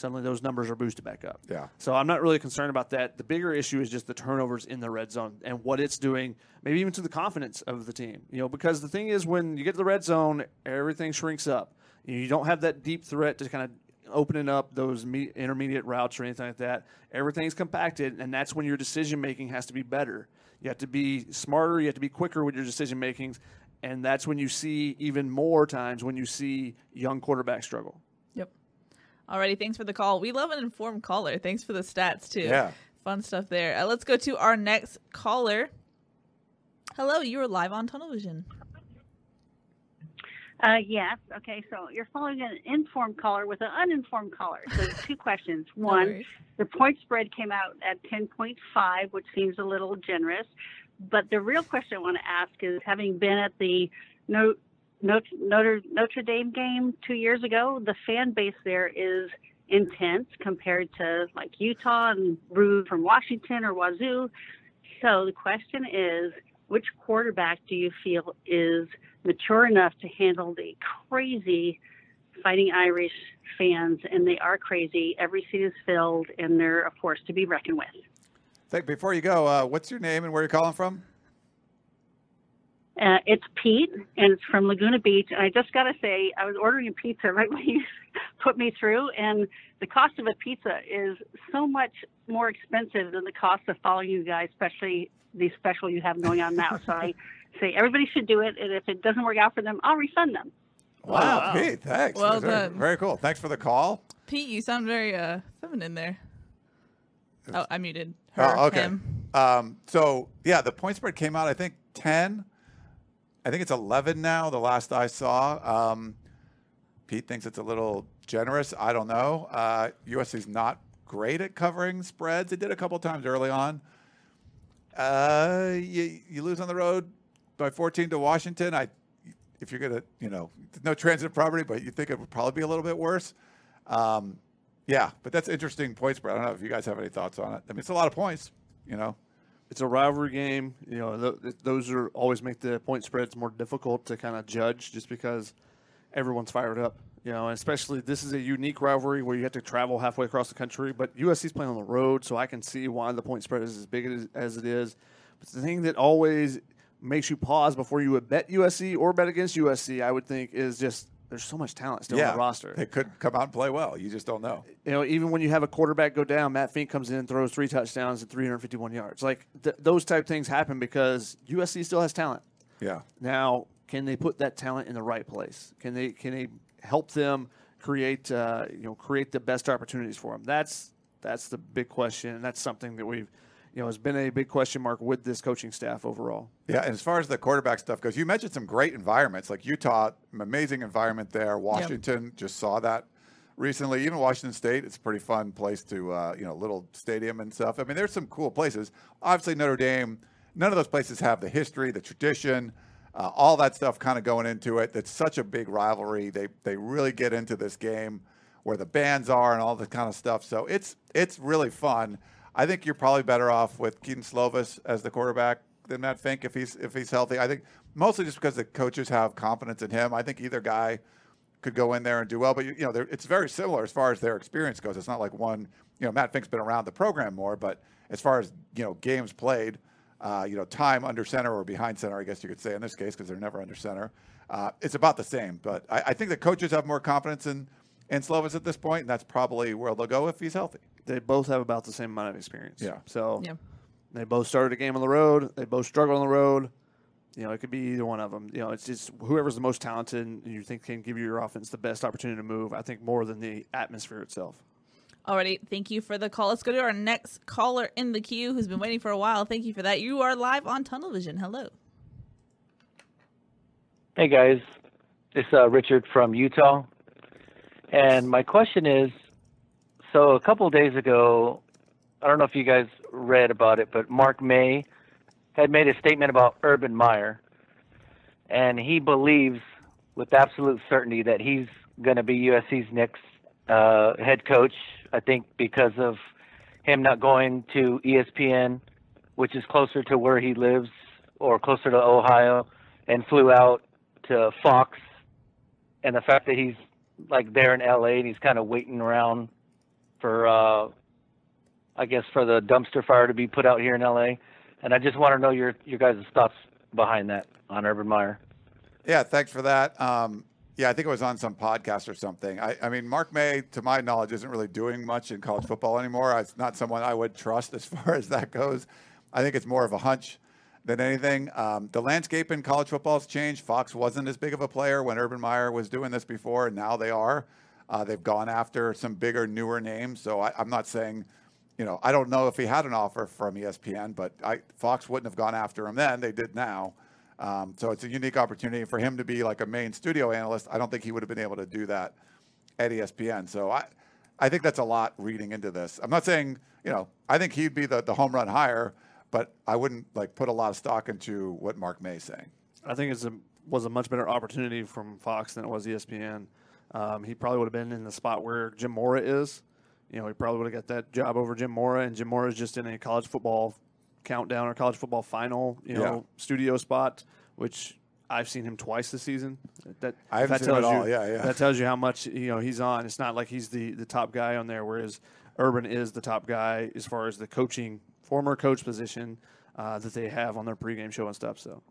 suddenly those numbers are boosted back up. Yeah. So I'm not really concerned about that. The bigger issue is just the turnovers in the red zone and what it's doing, maybe even to the confidence of the team. You know, because the thing is, when you get to the red zone, everything shrinks up. You don't have that deep threat to kind of opening up those me- intermediate routes or anything like that. Everything's compacted, and that's when your decision making has to be better. You have to be smarter. You have to be quicker with your decision makings, and that's when you see even more times when you see young quarterbacks struggle. Yep. Alrighty, thanks for the call. We love an informed caller. Thanks for the stats too. Yeah. Fun stuff there. Uh, let's go to our next caller. Hello, you are live on Tunnel Vision. Uh, yes. Okay. So you're following an informed caller with an uninformed caller. So two questions. One, worries. the point spread came out at 10.5, which seems a little generous. But the real question I want to ask is, having been at the No- Notre, Notre, Notre Dame game two years ago, the fan base there is intense compared to like Utah and Rude from Washington or Wazoo. So the question is, which quarterback do you feel is mature enough to handle the crazy fighting Irish fans? And they are crazy. Every seat is filled, and they're a force to be reckoned with. Think before you go, uh, what's your name and where are you're calling from? Uh, it's Pete, and it's from Laguna Beach. And I just got to say, I was ordering a pizza right when you put me through, and the cost of a pizza is so much more expensive than the cost of following you guys, especially the special you have going on now. so I say everybody should do it, and if it doesn't work out for them, I'll refund them. Wow, Pete, thanks. Well very, done. Very cool. Thanks for the call. Pete, you sound very uh, feminine there. Oh, I muted her, Oh, okay. him. Um, so yeah, the point spread came out. I think ten. I think it's eleven now. The last I saw. Um, Pete thinks it's a little generous. I don't know. Uh, USC's not great at covering spreads. They did a couple times early on. Uh, you, you lose on the road by 14 to Washington. I, if you're gonna, you know, no transit property, but you think it would probably be a little bit worse. Um, yeah, but that's interesting points, But I don't know if you guys have any thoughts on it. I mean, it's a lot of points. You know, It's a rivalry game. You know, th- those are always make the point spreads more difficult to kind of judge, just because everyone's fired up. You know, especially this is a unique rivalry where you have to travel halfway across the country. But USC's playing on the road, so I can see why the point spread is as big as, as it is. But the thing that always makes you pause before you would bet USC or bet against USC, I would think, is just there's so much talent still yeah, on the roster. They could come out and play well. You just don't know. you know, even when you have a quarterback go down, Matt Fink comes in and throws three touchdowns and 351 yards. Like th- those type things happen because USC still has talent. Yeah. Now, can they put that talent in the right place? Can they can they help them create uh, you know create the best opportunities for them? That's that's the big question, and that's something that we've you know has been a big question mark with this coaching staff overall. Yeah, and as far as the quarterback stuff goes, you mentioned some great environments like Utah, amazing environment there. Washington just saw that recently. Even Washington State, it's a pretty fun place to uh, you know little stadium and stuff. I mean, there's some cool places. Obviously, Notre Dame. None of those places have the history, the tradition, uh, all that stuff kind of going into it. That's such a big rivalry. They they really get into this game where the bands are and all the kind of stuff. So it's it's really fun. I think you're probably better off with Kedon Slovis as the quarterback than Matt Fink if he's if he's healthy. I think mostly just because the coaches have confidence in him. I think either guy could go in there and do well, but you know, it's very similar as far as their experience goes. It's not like one. You know, Matt Fink's been around the program more, but as far as you know, games played, uh, you know, time under center or behind center, I guess you could say in this case because they're never under center. Uh, it's about the same, but I, I think the coaches have more confidence in in Slovis at this point, and that's probably where they'll go if he's healthy. They both have about the same amount of experience. Yeah. So Yeah. They both started a game on the road. They both struggled on the road. You know, it could be either one of them. You know, it's just whoever's the most talented and you think can give you your offense the best opportunity to move. I think more than the atmosphere itself. Alrighty, thank you for the call. Let's go to our next caller in the queue who's been waiting for a while. Thank you for that. You are live on Tunnel Vision. Hello. Hey guys, it's uh, Richard from Utah, and my question is: so a couple days ago, I don't know if you guys read about it, but Mark May had made a statement about Urban Meyer, and he believes with absolute certainty that he's going to be USC's next uh, head coach. I think because of him not going to ESPN, which is closer to where he lives or closer to Ohio, and flew out to Fox, and the fact that he's like there in LA and he's kind of waiting around for, uh, I guess, for the dumpster fire to be put out here in LA. And I just want to know your your guys' thoughts behind that on Urban Meyer. Yeah, thanks for that. Um, yeah, I think it was on some podcast or something. I, I mean, Mark May, to my knowledge, isn't really doing much in college football anymore. It's not someone I would trust as far as that goes. I think it's more of a hunch than anything. Um, the landscape in college football has changed. Fox wasn't as big of a player when Urban Meyer was doing this before, and now they are. Uh, they've gone after some bigger, newer names. So I, I'm not saying, you know, I don't know if he had an offer from ESPN, but I, Fox wouldn't have gone after him then. They did now. Um, so it's a unique opportunity for him to be like a main studio analyst. I don't think he would have been able to do that at ESPN. So I, I think that's a lot reading into this. I'm not saying, you know, I think he'd be the, the home run hire, but I wouldn't like put a lot of stock into what Mark May's saying. I think it's a was a much better opportunity from Fox than it was ESPN. Um, he probably would have been in the spot where Jim Mora is. You know, he probably would have got that job over Jim Mora, and Jim Mora is just in a college football countdown or college football final, you know, Yeah. studio spot, which I've seen him twice this season. That I haven't that seen him at tells all. you- Yeah, yeah. That tells you how much you know he's on. It's not like he's the the top guy on there, whereas Urban is the top guy as far as the coaching former coach position uh, that they have on their pregame show and stuff. So.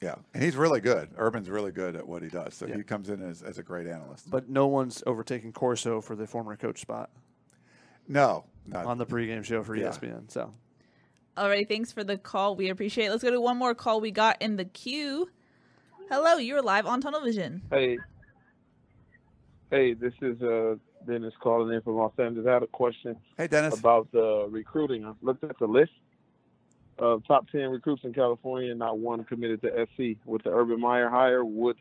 Yeah, and he's really good. Urban's really good at what he does. So Yeah. he comes in as, as a great analyst. But no one's overtaking Corso for the former coach spot no, not on the pregame show for Yeah. ESPN. So Alrighty, thanks for the call. We appreciate it. Let's go to one more call we got in the queue. Hello, you're live on Tunnel Vision. Hey, hey, this is uh, Dennis calling in from Los Angeles. I had a question Hey, Dennis. about the recruiting. I looked at the list of top 10 recruits in California, and not one committed to SC. With the Urban Meyer hire, would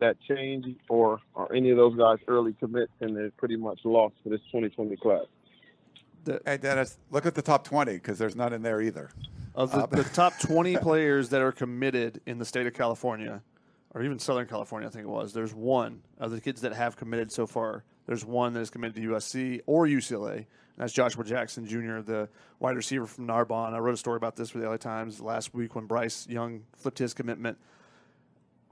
that change, or are any of those guys early commit and they're pretty much lost for this 2020 class? Hey, Dennis, look at the top 20 because there's none in there either. of the, Uh, the top 20 players that are committed in the state of California, or even Southern California, I think it was, there's one of the kids that have committed so far. There's one that is committed to USC or UCLA. That's Joshua Jackson Jr., the wide receiver from Narbonne. I wrote a story about this for the LA Times last week when Bryce Young flipped his commitment.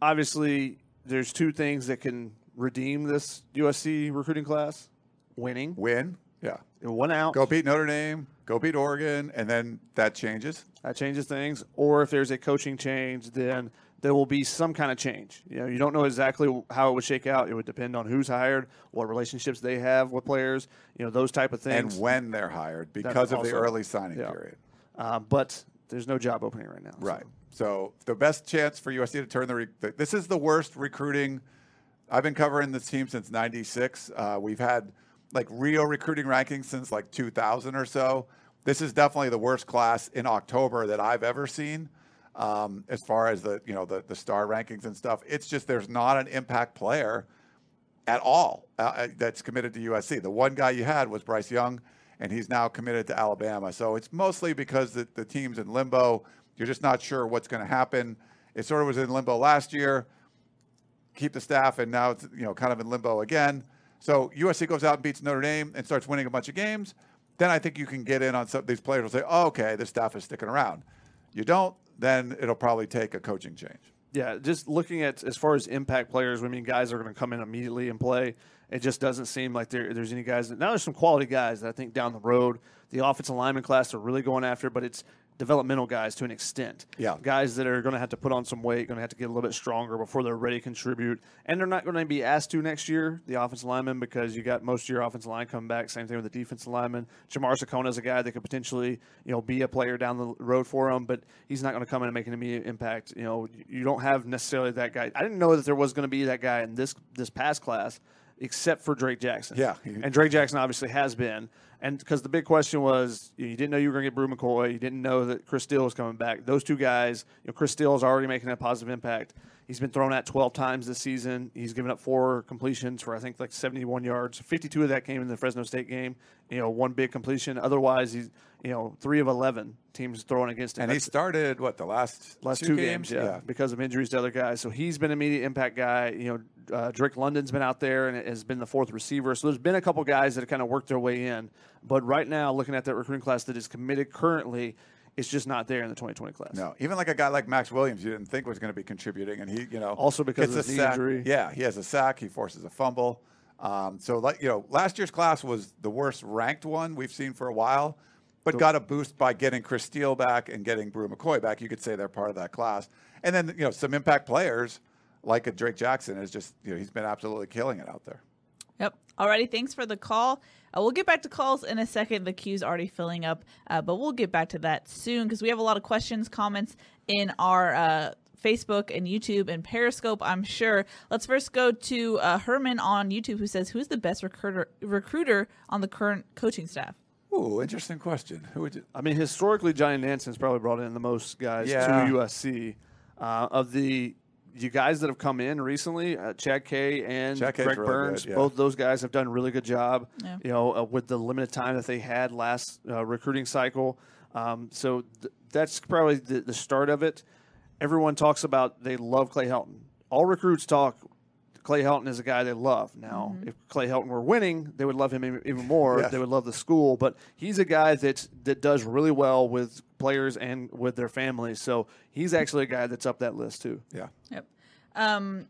Obviously, there's two things that can redeem this USC recruiting class winning. Win. Yeah. One out. Go beat Notre Dame, go beat Oregon, and then that changes. That changes things. Or if there's a coaching change, then there will be some kind of change. You know, you don't know exactly how it would shake out. It would depend on who's hired, what relationships they have with players, you know, those type of things. And when they're hired because of the early signing yeah. period. Uh, but there's no job opening right now. so- Right. So the best chance for USC to turn the, re- the this is the worst recruiting. I've been covering this team since '96. Uh, we've had like real recruiting rankings since like 2000 or so. This is definitely the worst class in October that I've ever seen. Um, as far as the you know the the star rankings and stuff, it's just there's not an impact player at all uh, uh, that's committed to USC. The one guy you had was Bryce Young, and he's now committed to Alabama. So it's mostly because the, the team's in limbo. You're just not sure what's going to happen. It sort of was in limbo last year. Keep the staff, and now it's you know kind of in limbo again. So USC goes out and beats Notre Dame and starts winning a bunch of games. Then I think you can get in on some these players will say, oh, okay, this staff is sticking around. You don't, then it'll probably take a coaching change. Yeah, just looking at as far as impact players, I mean, guys are going to come in immediately and play. It just doesn't seem like there, there's any guys. Now there's some quality guys that I think down the road, the offensive lineman class are really going after, but it's developmental guys to an extent. Yeah. Guys that are going to have to put on some weight, going to have to get a little bit stronger before they're ready to contribute. And they're not going to be asked to next year, the offensive lineman, because you got most of your offensive line come back. Same thing with the defensive lineman. Jamar Sekona is a guy that could potentially, you know, be a player down the road for him, but he's not going to come in and make an immediate impact. You know, you don't have necessarily that guy. I didn't know that there was going to be that guy in this this past class, except for Drake Jackson. Yeah. and Drake Jackson obviously has been. And because the big question was, you didn't know you were going to get Bru McCoy, you didn't know that Chris Steele was coming back. Those two guys, you know, Chris Steele is already making a positive impact. He's been thrown at 12 times this season. He's given up four completions for I think like 71 yards. 52 of that came in the Fresno State game. You know, one big completion. Otherwise, he's you know three of 11 teams throwing against him. And he started what the last last two, games, yeah, because of injuries to other guys. So he's been an immediate impact guy. You know, uh, Drake London's been out there and has been the fourth receiver. So there's been a couple guys that have kind of worked their way in. But right now, looking at that recruiting class that is committed currently, it's just not there in the 2020 class. No, even like a guy like Max Williams, you didn't think was going to be contributing, and he, you know, Also because of a his knee sack. injury. Yeah, he has a sack. He forces a fumble. Um, so, like you know, last year's class was the worst ranked one we've seen for a while, but got a boost by getting Chris Steele back and getting Bru McCoy back. You could say they're part of that class, and then you know some impact players like a Drake Jackson is just you know he's been absolutely killing it out there. Yep. Alrighty, thanks for the call. Uh, we'll get back to calls in a second. The queue's already filling up, uh, but we'll get back to that soon because we have a lot of questions, comments in our uh, Facebook and YouTube and Periscope, I'm sure. Let's first go to uh, Herman on YouTube who says, Who's the best recruiter, recruiter on the current coaching staff? Ooh, interesting question. Who would you? I mean, historically, Johnny Nansen's probably brought in the most guys Yeah. to USC. Uh, of the you guys that have come in recently, uh, Chad K and Chad Greg really Burns, good, yeah. both those guys have done a really good job. Yeah. You know, uh, with the limited time that they had last uh, recruiting cycle. Um, so th- that's probably the, the start of it. Everyone talks about they love Clay Helton. All recruits talk. Clay Helton is a guy they love. Now, if Clay Helton were winning, they would love him even- even more. Yes. They would love the school, but he's a guy that that does really well with players and with their families. So he's actually a guy that's up that list too. Yeah. Yep. Um,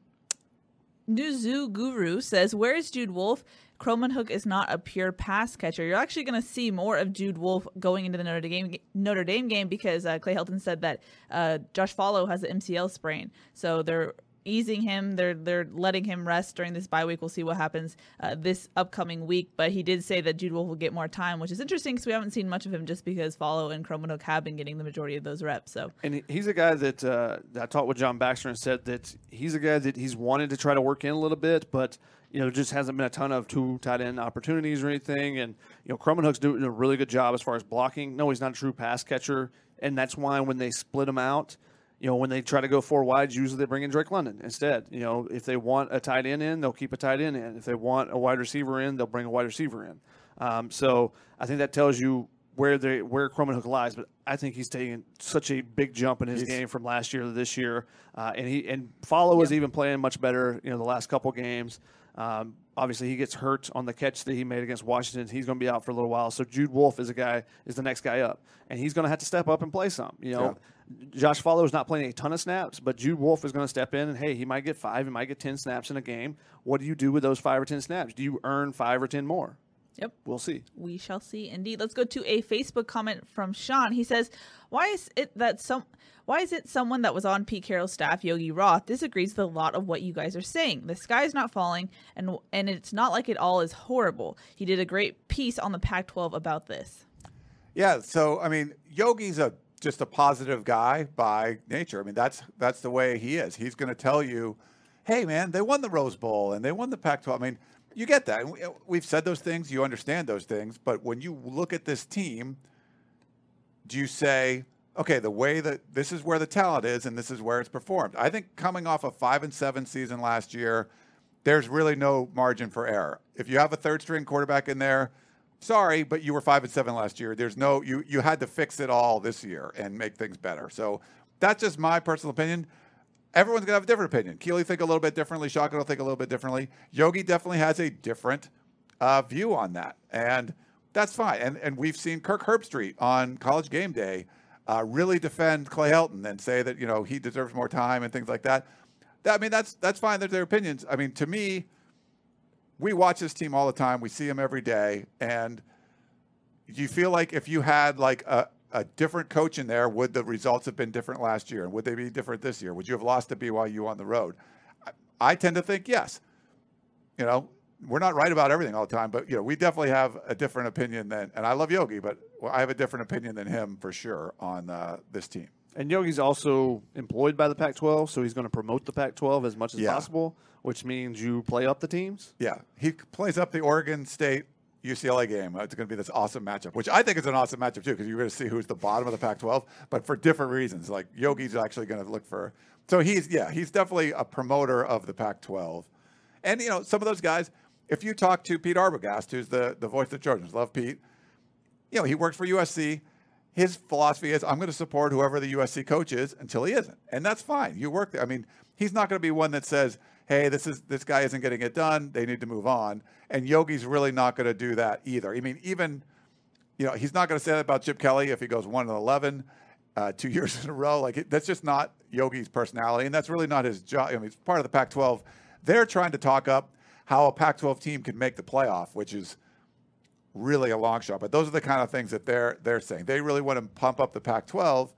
Nuzu Guru says, "Where is Jude Wolfe? Croman Hook is not a pure pass catcher. You're actually going to see more of Jude Wolfe going into the Notre Dame Notre Dame game because uh, Clay Helton said that uh, Josh Falo has an MCL sprain, so they're." Easing him, they're they're letting him rest during this bye week. We'll see what happens uh, this upcoming week. But he did say that Jude Wolfe will get more time, which is interesting because we haven't seen much of him just because Falo and Krommenhoek have been getting the majority of those reps. So And he's a guy that, uh, I talked with John Baxter and said that he's a guy that he's wanted to try to work in a little bit, but you know, just hasn't been a ton of two tight end opportunities or anything. And you know, Krommenhoek's doing a really good job as far as blocking. No, he's not a true pass catcher, and that's why when they split him out, you know, when they try to go four wides, usually they bring in Drake London instead. You know, if they want a tight end in, they'll keep a tight end in. If they want a wide receiver in, they'll bring a wide receiver in. Um, so I think that tells you where they where Krommenhoek lies. But I think he's taking such a big jump in his game from last year to this year, uh, and he and Falo is even playing much better. You know, the last couple games. Um, obviously, he gets hurt on the catch that he made against Washington. He's going to be out for a little while. So Jude Wolfe is a guy is the next guy up, and he's going to have to step up and play some. You know, Josh Falo is not playing a ton of snaps, but Jude Wolfe is going to step in and hey, he might get five, he might get ten snaps in a game. What do you do with those five or ten snaps? Do you earn five or ten more? Yep. We'll see. We shall see. Indeed. Let's go to a Facebook comment from Sean. He says, "Why is it that some? Why is it someone that was on Pete Carroll's staff, Yogi Roth, disagrees with a lot of what you guys are saying? The sky is not falling, and and it's not like it all is horrible. He did a great piece on the Pac-12 about this. Yeah, so I mean, Yogi's a just a positive guy by nature. I mean, that's that's the way he is. He's going to tell you, "Hey, man, they won the Rose Bowl and they won the Pac-12." I mean, you get that. Uh, we've said those things. You understand those things. But when you look at this team, do you say, "Okay, the way that this is where the talent is and this is where it's performed"? I think coming off a five and seven season last year, there's really no margin for error. If you have a third string quarterback in there, sorry, but you were five and seven last year. There's no you you had to fix it all this year and make things better. So that's just my personal opinion. Everyone's gonna have a different opinion. Keely think a little bit differently. Shaka will think a little bit differently. Yogi definitely has a different uh, view on that, and that's fine. And and we've seen Kirk Herbstreit on College Game Day uh, really defend Clay Helton and say that you know he deserves more time and things like that. That- I mean, that's that's fine. They're their opinions. I mean, to me, we watch this team all the time. We see them every day, and do you feel like if you had like a, a different coach in there, would the results have been different last year, and would they be different this year? Would you have lost to BYU on the road? I, I tend to think yes. You know, we're not right about everything all the time, but you know, we definitely have a different opinion than. And I love Yogi, but I have a different opinion than him for sure on uh, this team. And Yogi's also employed by the Pac-12, so he's going to promote the Pac-12 as much as Yeah. possible, which means you play up the teams. Yeah, he plays up the Oregon State UCLA game. It's going to be this awesome matchup, which I think is an awesome matchup too, because you're going to see who's the bottom of the Pac-12, but for different reasons. Like Yogi's actually going to look for. So he's yeah, he's definitely a promoter of the Pac-12, and you know some of those guys. If you talk to Pete Arbogast, who's the the voice of the Trojans, love Pete. You know he works for USC. His philosophy is I'm going to support whoever the USC coach is until he isn't, and that's fine. You work there. I mean, he's not going to be one that says, "Hey, this is this guy isn't getting it done. They need to move on." And Yogi's really not going to do that either. I mean, even you know, he's not going to say that about Chip Kelly if he goes one and eleven uh, two years in a row. Like that's just not Yogi's personality, and that's really not his job. I mean, it's part of the Pac-12. They're trying to talk up how a Pac-12 team can make the playoff, which is really a long shot. But those are the kind of things that they're they're saying. They really want to pump up the Pac-12,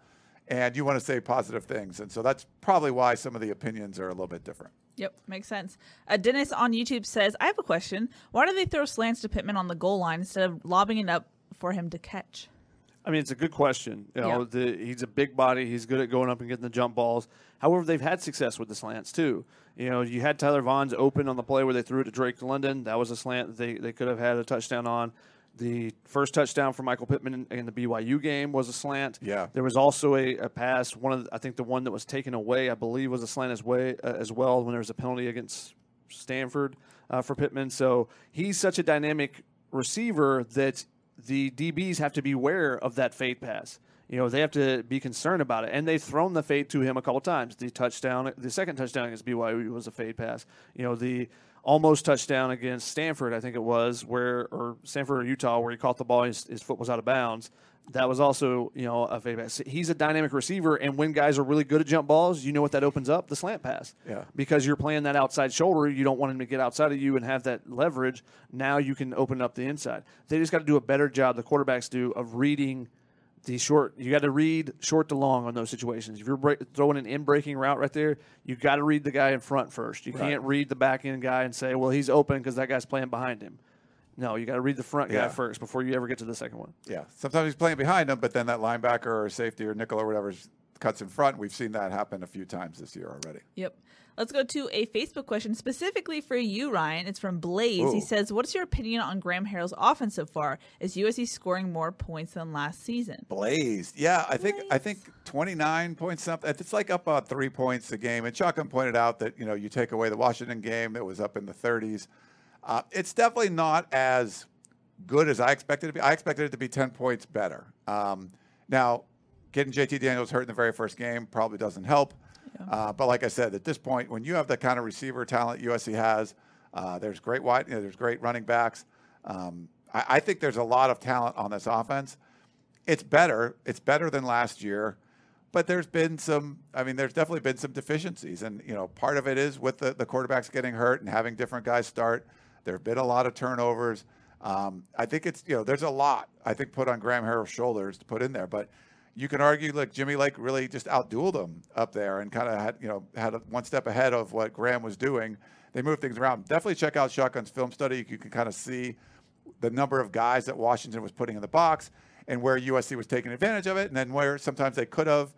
and you want to say positive things, and so that's probably why some of the opinions are a little bit different. Yep, makes sense. Uh, Dennis on YouTube says, "I have a question. Why do they throw slants to Pittman on the goal line instead of lobbing it up for him to catch?" I mean, it's a good question. You know, Yeah. the, he's a big body. He's good at going up and getting the jump balls. However, they've had success with the slants too. You know, you had Tyler Vaughn's open on the play where they threw it to Drake London. That was a slant that they, they could have had a touchdown on. The first touchdown for Michael Pittman in, in the BYU game was a slant. Yeah. There was also a, a pass. One of the, I think the one that was taken away, I believe, was a slant as way uh, as well when there was a penalty against Stanford uh, for Pittman. So he's such a dynamic receiver that the DBs have to be aware of that fade pass. You know, they have to be concerned about it. And they've thrown the fade to him a couple times. The touchdown, the second touchdown against BYU was a fade pass. You know, the almost touchdown against Stanford, I think it was, where, or Stanford or Utah, where he caught the ball, his, his foot was out of bounds. That was also, you know, a fade pass. He's a dynamic receiver, and when guys are really good at jump balls, you know what that opens up? The slant pass. Yeah. Because you're playing that outside shoulder, you don't want him to get outside of you and have that leverage. Now you can open up the inside. They just got to do a better job, the quarterbacks do, of reading the short. You got to read short to long on those situations. If you're break, throwing an in breaking route right there, you got to read the guy in front first. You Right. can't read the back end guy and say, well, he's open because that guy's playing behind him. No, you got to read the front Yeah. guy first before you ever get to the second one. Yeah, sometimes he's playing behind him, but then that linebacker or safety or nickel or whatever cuts in front. We've seen that happen a few times this year already. Yep. Let's go to a Facebook question specifically for you, Ryan. It's from Blaze. He says, What's your opinion on Graham Harrell's offense so far? Is USC scoring more points than last season? Blaze, yeah, I think I think twenty nine points something. It's like up about three points a game. And Chuckin pointed out that you know you take away the Washington game that was up in the thirties. Uh, it's definitely not as good as I expected it to be. I expected it to be ten points better. Um, now, getting JT Daniels hurt in the very first game probably doesn't help. Uh, but like I said, at this point, when you have the kind of receiver talent USC has, uh, there's great wide, you know, there's great running backs. Um, I, I think there's a lot of talent on this offense. It's better. It's better than last year, but there's been some. I mean, there's definitely been some deficiencies, and you know, part of it is with the, the quarterbacks getting hurt and having different guys start. There have been a lot of turnovers. Um, I think it's you know, there's a lot I think put on Graham Harrell's shoulders to put in there, but you can argue like Jimmy Lake really just outdueled him up there and kind of had you know had a, one step ahead of what Graham was doing. They moved things around. Definitely check out Shotgun's film study. You can kind of see the number of guys that Washington was putting in the box and where USC was taking advantage of it, and then where sometimes they could have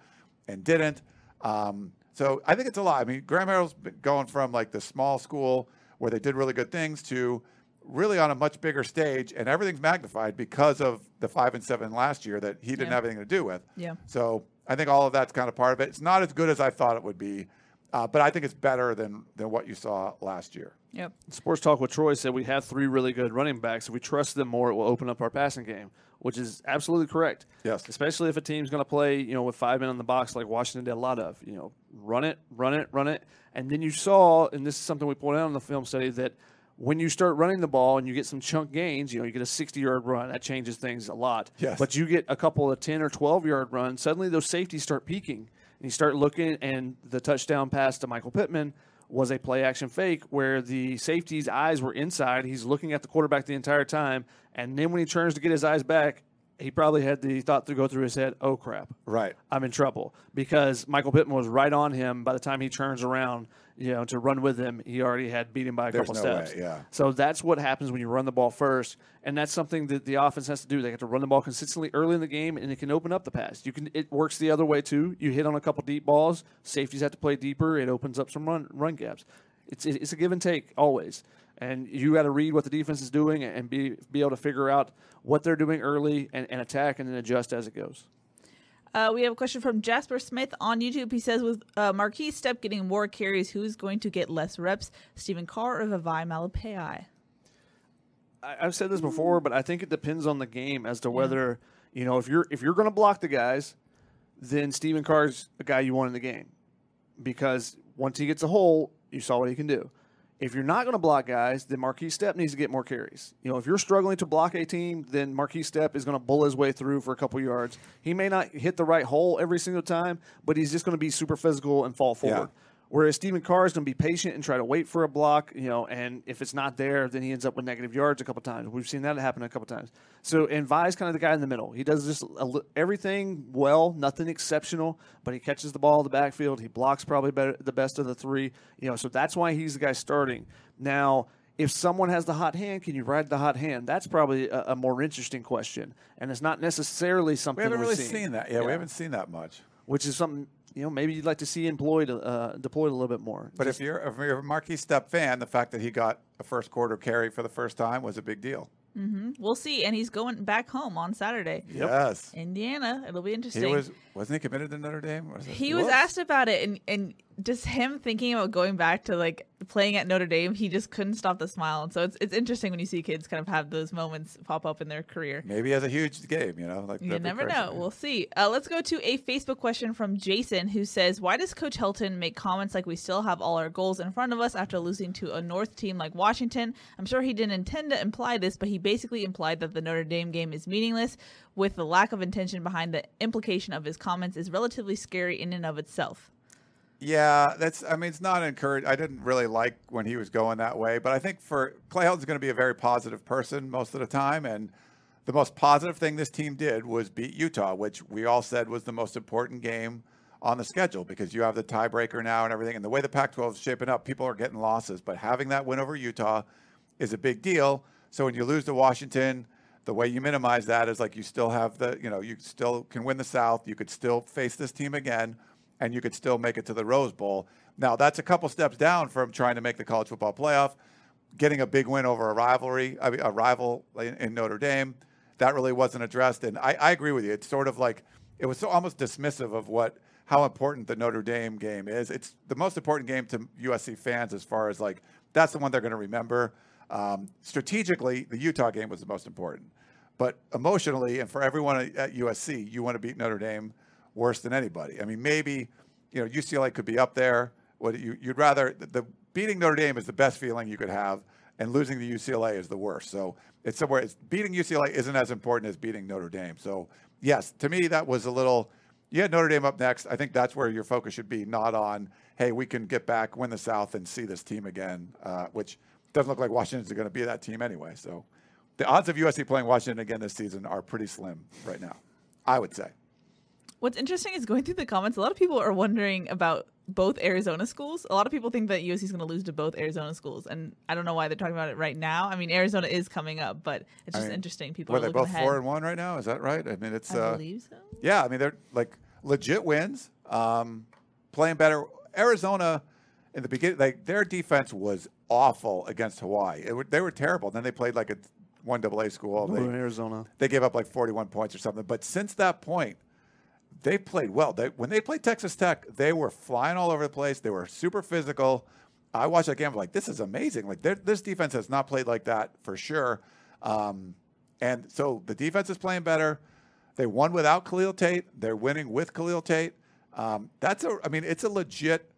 and didn't. Um, so I think it's a lot. I mean, Graham Harrell's been going from like the small school where they did really good things to really on a much bigger stage, and everything's magnified because of the five and seven last year that he didn't Yeah. have anything to do with. Yeah. So I think all of that's kind of part of it. It's not as good as I thought it would be, uh, but I think it's better than than what you saw last year. Yep. Sports Talk with Troy said we have three really good running backs. If we trust them more, it will open up our passing game, which is absolutely correct. Yes. Especially if a team's going to play, you know, with five men in the box like Washington did a lot of. You know, run it, run it, run it, and then you saw, and this is something we pointed out in the film study that when you start running the ball and you get some chunk gains, you know, you get a 60 yard run, that changes things a lot. Yes. But you get a couple of 10 or 12 yard runs, suddenly those safeties start peaking. And you start looking, and the touchdown pass to Michael Pittman was a play action fake where the safety's eyes were inside. He's looking at the quarterback the entire time. And then when he turns to get his eyes back, he probably had the thought to go through his head, oh crap. Right. I'm in trouble because Michael Pittman was right on him. By the time he turns around, you know, to run with him, he already had beat him by a There's couple no way, steps. yeah. So that's what happens when you run the ball first, and that's something that the offense has to do. They have to run the ball consistently early in the game, and it can open up the pass. You can. It works the other way too. You hit on a couple deep balls. Safeties have to play deeper. It opens up some run run gaps. It's it's a give and take always. And you got to read what the defense is doing and be be able to figure out what they're doing early and, and attack and then adjust as it goes. Uh, we have a question from Jasper Smith on YouTube. He says, with uh, Markese Stepp getting more carries, who's going to get less reps? Stephen Carr or Vavae Malepeai? I, I've said this before, but I think it depends on the game as to whether you know if you're if you're going to block the guys, then Stephen Carr's a guy you want in the game because once he gets a hole, you saw what he can do. If you're not going to block guys, then Markese Stepp needs to get more carries. You know, if you're struggling to block a team, then Markese Stepp is going to bull his way through for a couple yards. He may not hit the right hole every single time, but he's just going to be super physical and fall forward. Whereas Stephen Carr is going to be patient and try to wait for a block, you know, and if it's not there, then he ends up with negative yards a couple times. We've seen that happen a couple times. So, and Vi's kind of the guy in the middle. He does just everything well, nothing exceptional, but he catches the ball in the backfield. He blocks probably better, the best of the three, you know, so that's why he's the guy starting. Now, if someone has the hot hand, can you ride the hot hand? That's probably a, a more interesting question, and it's not necessarily something We haven't really seen. seen that. Yeah, we haven't seen that much. which is something you know maybe you'd like to see employed uh, deployed a little bit more. But if you're if you're a Markese Stepp fan, the fact that he got a first quarter carry for the first time was a big deal. We'll see. And he's going back home on Saturday. Yes. Indiana. It'll be interesting. He was wasn't he committed to Notre Dame? Was He was asked about it, and and just him thinking about going back to like playing at Notre Dame, he just couldn't stop the smile. And so it's it's interesting when you see kids kind of have those moments pop up in their career. Maybe has a huge game, you know. Like You never know. We'll see. Uh, let's go to a Facebook question from Jason who says, Why does Coach Helton make comments like we still have all our goals in front of us after losing to a North team like Washington? I'm sure he didn't intend to imply this, but he basically implied that the Notre Dame game is meaningless, with the lack of intention behind the implication of his comments is relatively scary in and of itself. Yeah, that's. I mean, it's not encouraged. I didn't really like when he was going that way, but I think for Clay Helton's going to be a very positive person most of the time, and the most positive thing this team did was beat Utah, which we all said was the most important game on the schedule because you have the tiebreaker now and everything. And the way the Pac-12 is shaping up, people are getting losses, but having that win over Utah is a big deal. So when you lose to Washington, the way you minimize that is like you still have the, you know, you still can win the South. You could still face this team again, and you could still make it to the Rose Bowl. Now that's a couple steps down from trying to make the college football playoff, getting a big win over a rivalry, a rival in, in Notre Dame. That really wasn't addressed, and I, I agree with you. It's sort of like it was so almost dismissive of what how important the Notre Dame game is. It's the most important game to USC fans as far as like that's the one they're going to remember. Um, strategically, the Utah game was the most important, but emotionally and for everyone at USC, you want to beat Notre Dame worse than anybody. I mean, maybe you know UCLA could be up there. What you, you'd rather the, the beating Notre Dame is the best feeling you could have, and losing to UCLA is the worst. So it's somewhere. It's, beating UCLA isn't as important as beating Notre Dame. So yes, to me that was a little. You had Notre Dame up next. I think that's where your focus should be, not on hey we can get back, win the South, and see this team again, uh, which doesn't look like Washington's going to be that team anyway. So the odds of USC playing Washington again this season are pretty slim right now. I would say. What's interesting is going through the comments, a lot of people are wondering about both Arizona schools. A lot of people think that USC is going to lose to both Arizona schools, and I don't know why they're talking about it right now. I mean, Arizona is coming up, but it's I just mean, interesting. People Were are they looking both ahead. four and one right now? Is that right? I mean, it's I uh, believe so. yeah. I mean, they're like legit wins, um, playing better. Arizona in the beginning, like their defense was awful against Hawaii. It, were- they were terrible. Then they played like a one double A school. Northern They, Arizona. they gave up like 41 points or something. But since that point, they played well. They, when they played Texas Tech, they were flying all over the place. They were super physical. I watched that game. I'm like, this is amazing. Like this defense has not played like that for sure. Um, and so the defense is playing better. They won without Khalil Tate. They're winning with Khalil Tate. Um, that's a. I mean, it's a legit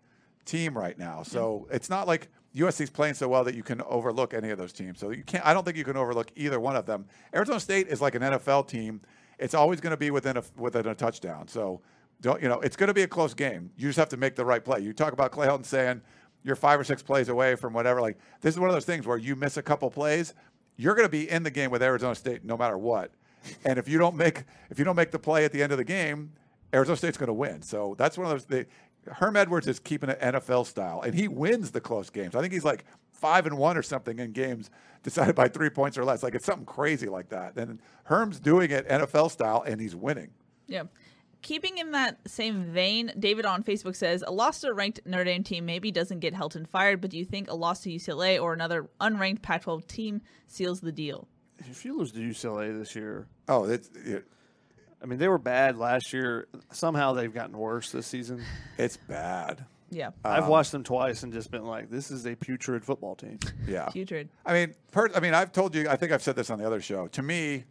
team right now. So it's not like USC's playing so well that you can overlook any of those teams. So you can't. I don't think you can overlook either one of them. Arizona State is like an NFL team. It's always going to be within a within a touchdown. So don't you know? It's going to be a close game. You just have to make the right play. You talk about Clay Helton saying you're five or six plays away from whatever. Like this is one of those things where you miss a couple plays, you're going to be in the game with Arizona State no matter what. And if you don't make if you don't make the play at the end of the game, Arizona State's going to win. So that's one of those. Herm Edwards is keeping it NFL style, and he wins the close games. I think he's like five and one or something in games decided by three points or less. Like it's something crazy like that. And Herm's doing it NFL style, and he's winning. Yeah. Keeping in that same vein, David on Facebook says a loss to a ranked Notre Dame team maybe doesn't get Helton fired, but do you think a loss to UCLA or another unranked Pac-12 team seals the deal? If you lose to UCLA this year, Oh, it's it, I mean they were bad last year. Somehow they've gotten worse this season. it's bad. Yeah, I've um, watched them twice and just been like, this is a putrid football team. Yeah. putrid. I mean, per, I mean, I've told you. I think I've said this on the other show. To me,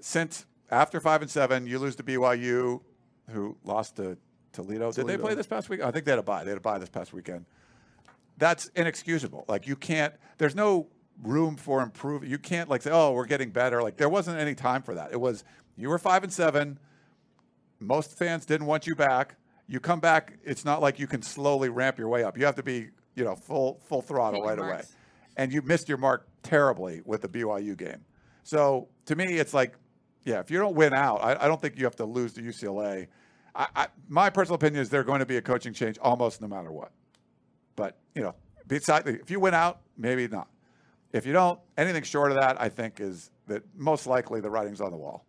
since after five and seven, you lose to BYU, who lost to Toledo. Did they Toledo. play this past week? I think they had a bye. They had a bye this past weekend. That's inexcusable. Like you can't. There's no room for improvement. You can't like say, "Oh, we're getting better." Like there wasn't any time for that. It was you were five and seven. Most fans didn't want you back. You come back. It's not like you can slowly ramp your way up. You have to be, you know, full full throttle right away and you missed your mark terribly with the BYU game. So to me, it's like, yeah, if you don't win out, I, I don't think you have to lose to UCLA. I, I, my personal opinion is they're going to be a coaching change almost no matter what. But you know, beside if you win out, maybe not. If you don't, anything short of that, I think is that most likely the writing's on the wall.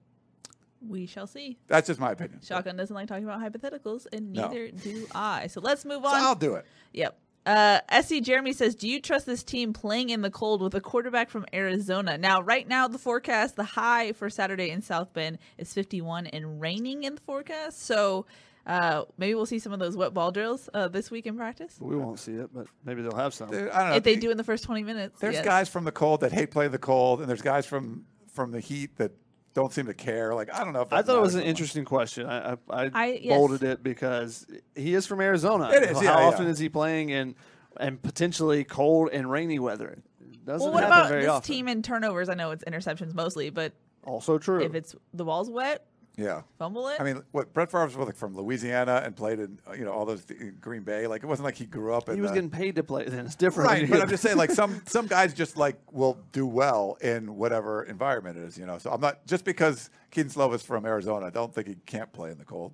We shall see. That's just my opinion. So Shotgun doesn't like talking about hypotheticals, and No. neither do I. So let's move on. I'll do it. Yep. Uh, SC Jeremy says, "Do you trust this team playing in the cold with a quarterback from Arizona?" Now, right now, the forecast, the high for Saturday in South Bend is 51 and raining in the forecast. So uh, maybe we'll see some of those wet ball drills uh, this week in practice. We won't see it, but maybe they'll have some. Dude, I don't know. If they do in the first 20 minutes, There's yes. guys from the cold that hate playing the cold, and there's guys from from the heat that don't seem to care. Like I don't know. If I thought it was an much. interesting question. I I, I, I- yes. bolded it because he is from Arizona. It is, How yeah, often yeah. is he playing in and potentially cold and rainy weather? It doesn't Well, what happen about very this often. team in turnovers? I know it's interceptions mostly, but also true. if it's the ball's wet, Yeah. fumble it. I mean, what Brett Favre was like from Louisiana and played in you know all those in Green Bay. Like it wasn't like he grew up in. he was the- getting paid to play. Then it's different. right, but I'm just saying like some some guys just like will do well in whatever environment it is. You know, so I'm not just because Kedon Slovis from Arizona. I don't think he can't play in the cold.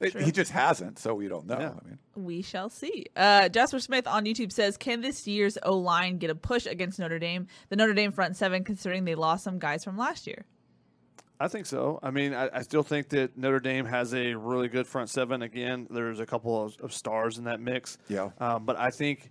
It- he just hasn't, so we don't know. Yeah. I mean, We shall see. Uh, Jasper Smith on YouTube says, "Can this year's O line get a push against Notre Dame? The Notre Dame front seven, considering they lost some guys from last year." I think so. I mean, I, I still think that Notre Dame has a really good front seven. Again, there's a couple of, of stars in that mix. Yeah. Um, but I think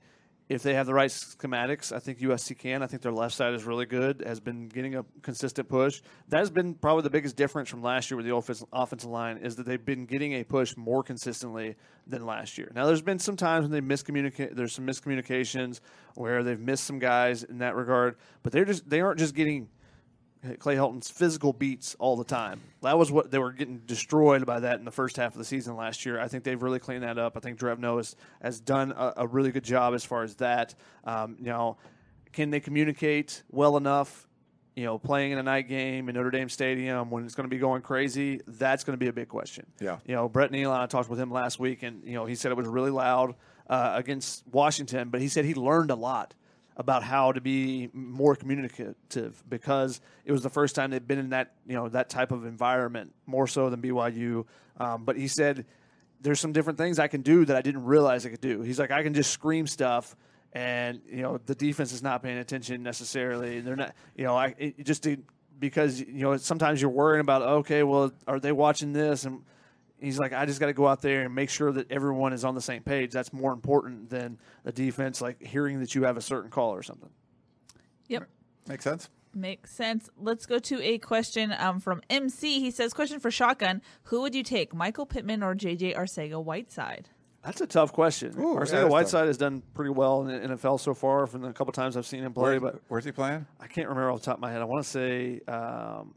if they have the right schematics, I think USC can. I think their left side is really good, has been getting a consistent push. That has been probably the biggest difference from last year with the offensive, offensive line is that they've been getting a push more consistently than last year. Now, there's been some times when they miscommunicate. There's some miscommunications where they've missed some guys in that regard, but they're just they aren't just getting Clay Helton's physical beats all the time. That was what they were getting destroyed by that in the first half of the season last year. I think they've really cleaned that up. I think Drevno has, has done a, a really good job as far as that. Um, you know, can they communicate well enough? You know, playing in a night game in Notre Dame Stadium when it's going to be going crazy, that's going to be a big question. Yeah. You know, Brett Neal, I talked with him last week, and you know, he said it was really loud uh, against Washington, but he said he learned a lot about how to be more communicative because it was the first time they'd been in that you know that type of environment more so than BYU. Um, but he said there's some different things I can do that I didn't realize I could do. He's like I can just scream stuff. And you know the defense is not paying attention necessarily. They're not, you know, I it just because you know sometimes you're worrying about okay, well, are they watching this? And he's like, I just got to go out there and make sure that everyone is on the same page. That's more important than the defense, like hearing that you have a certain call or something. Yep. makes sense. Makes sense. Let's go to a question um, from MC. He says, "Question for Shotgun: Who would you take, Michael Pittman or JJ Arcega Whiteside?" That's a tough question. Ooh, Arcega that's Whiteside has done pretty well in the NFL so far from the couple times I've seen him play, Where- but where's he playing? I can't remember off the top of my head. I want to say, um,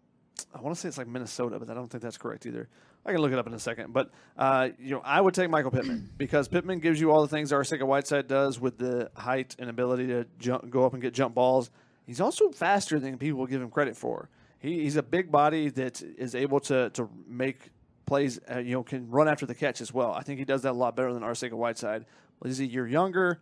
I want to say it's like Minnesota, but I don't think that's correct either. I can look it up in a second. But uh, you know, I would take Michael Pittman because Pittman gives you all the things Arcega Whiteside does with the height and ability to jump, go up and get jump balls. He's also faster than people give him credit for. He, he's a big body that is able to to make plays. Uh, you know, can run after the catch as well. I think he does that a lot better than Arcega Whiteside. But you're younger.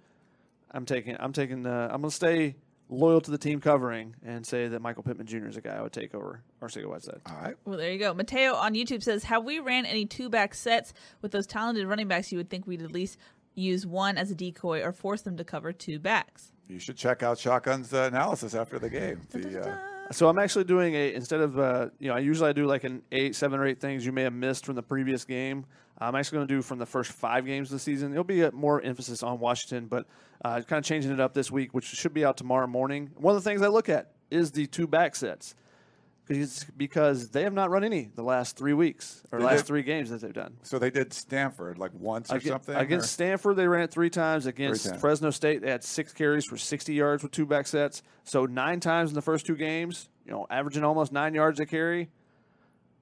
I'm taking. I'm taking. Uh, I'm to stay loyal to the team covering and say that Michael Pittman Jr. is a guy I would take over Arcega Whiteside. All right. Well, there you go. Mateo on YouTube says, "Have we ran any two back sets with those talented running backs? You would think we'd at least use one as a decoy or force them to cover two backs." You should check out Shotgun's uh, analysis after the game. The, uh, So I'm actually doing a instead of uh, you know I usually I do like an eight, seven or eight things you may have missed from the previous game. I'm actually going to do from the first five games of the season. It'll be a more emphasis on Washington, but uh, kind of changing it up this week, which should be out tomorrow morning. One of the things I look at is the two back sets because because they have not run any the last three weeks or They last did- three games that they've done. so they did Stanford like once or Aga- something. Against or- Stanford, they ran it three times. Against times. Fresno State, they had six carries for 60 yards with two back sets. So nine times in the first two games, you know, averaging almost nine yards a carry,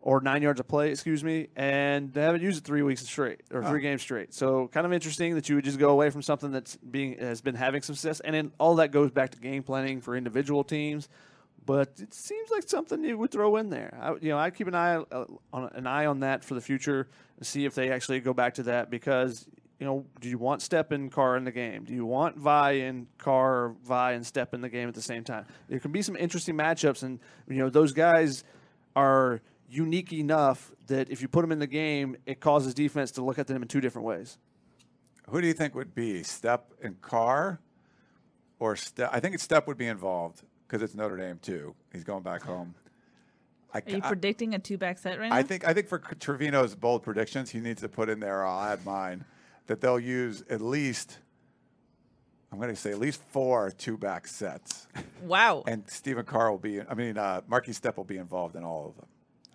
or nine yards of play, excuse me. And they haven't used it three weeks straight or three games straight. So kind of interesting that you would just go away from something that's being has been having success, and then all that goes back to game planning for individual teams. But it seems like something you would throw in there. I, you know, I keep an eye uh, on an eye on that for the future and see if they actually go back to that because you know, do you want Stepp and Carr in the game? Do you want Vi and Carr or Vi and Stepp in the game at the same time? There can be some interesting matchups, and you know those guys are unique enough that if you put them in the game, it causes defense to look at them in two different ways. Who do you think would be Stepp and Carr, or Stepp? I think it's Stepp would be involved because it's Notre Dame too. He's going back home. I, Are you I- predicting a two back set right now? I think I think for Trevino's bold predictions, he needs to put in there. I'll add mine that they'll use at least I'm going to say at least four two back sets. Wow. and Stephen Carr will be, I mean, uh, Markese Stepp will be involved in all of them.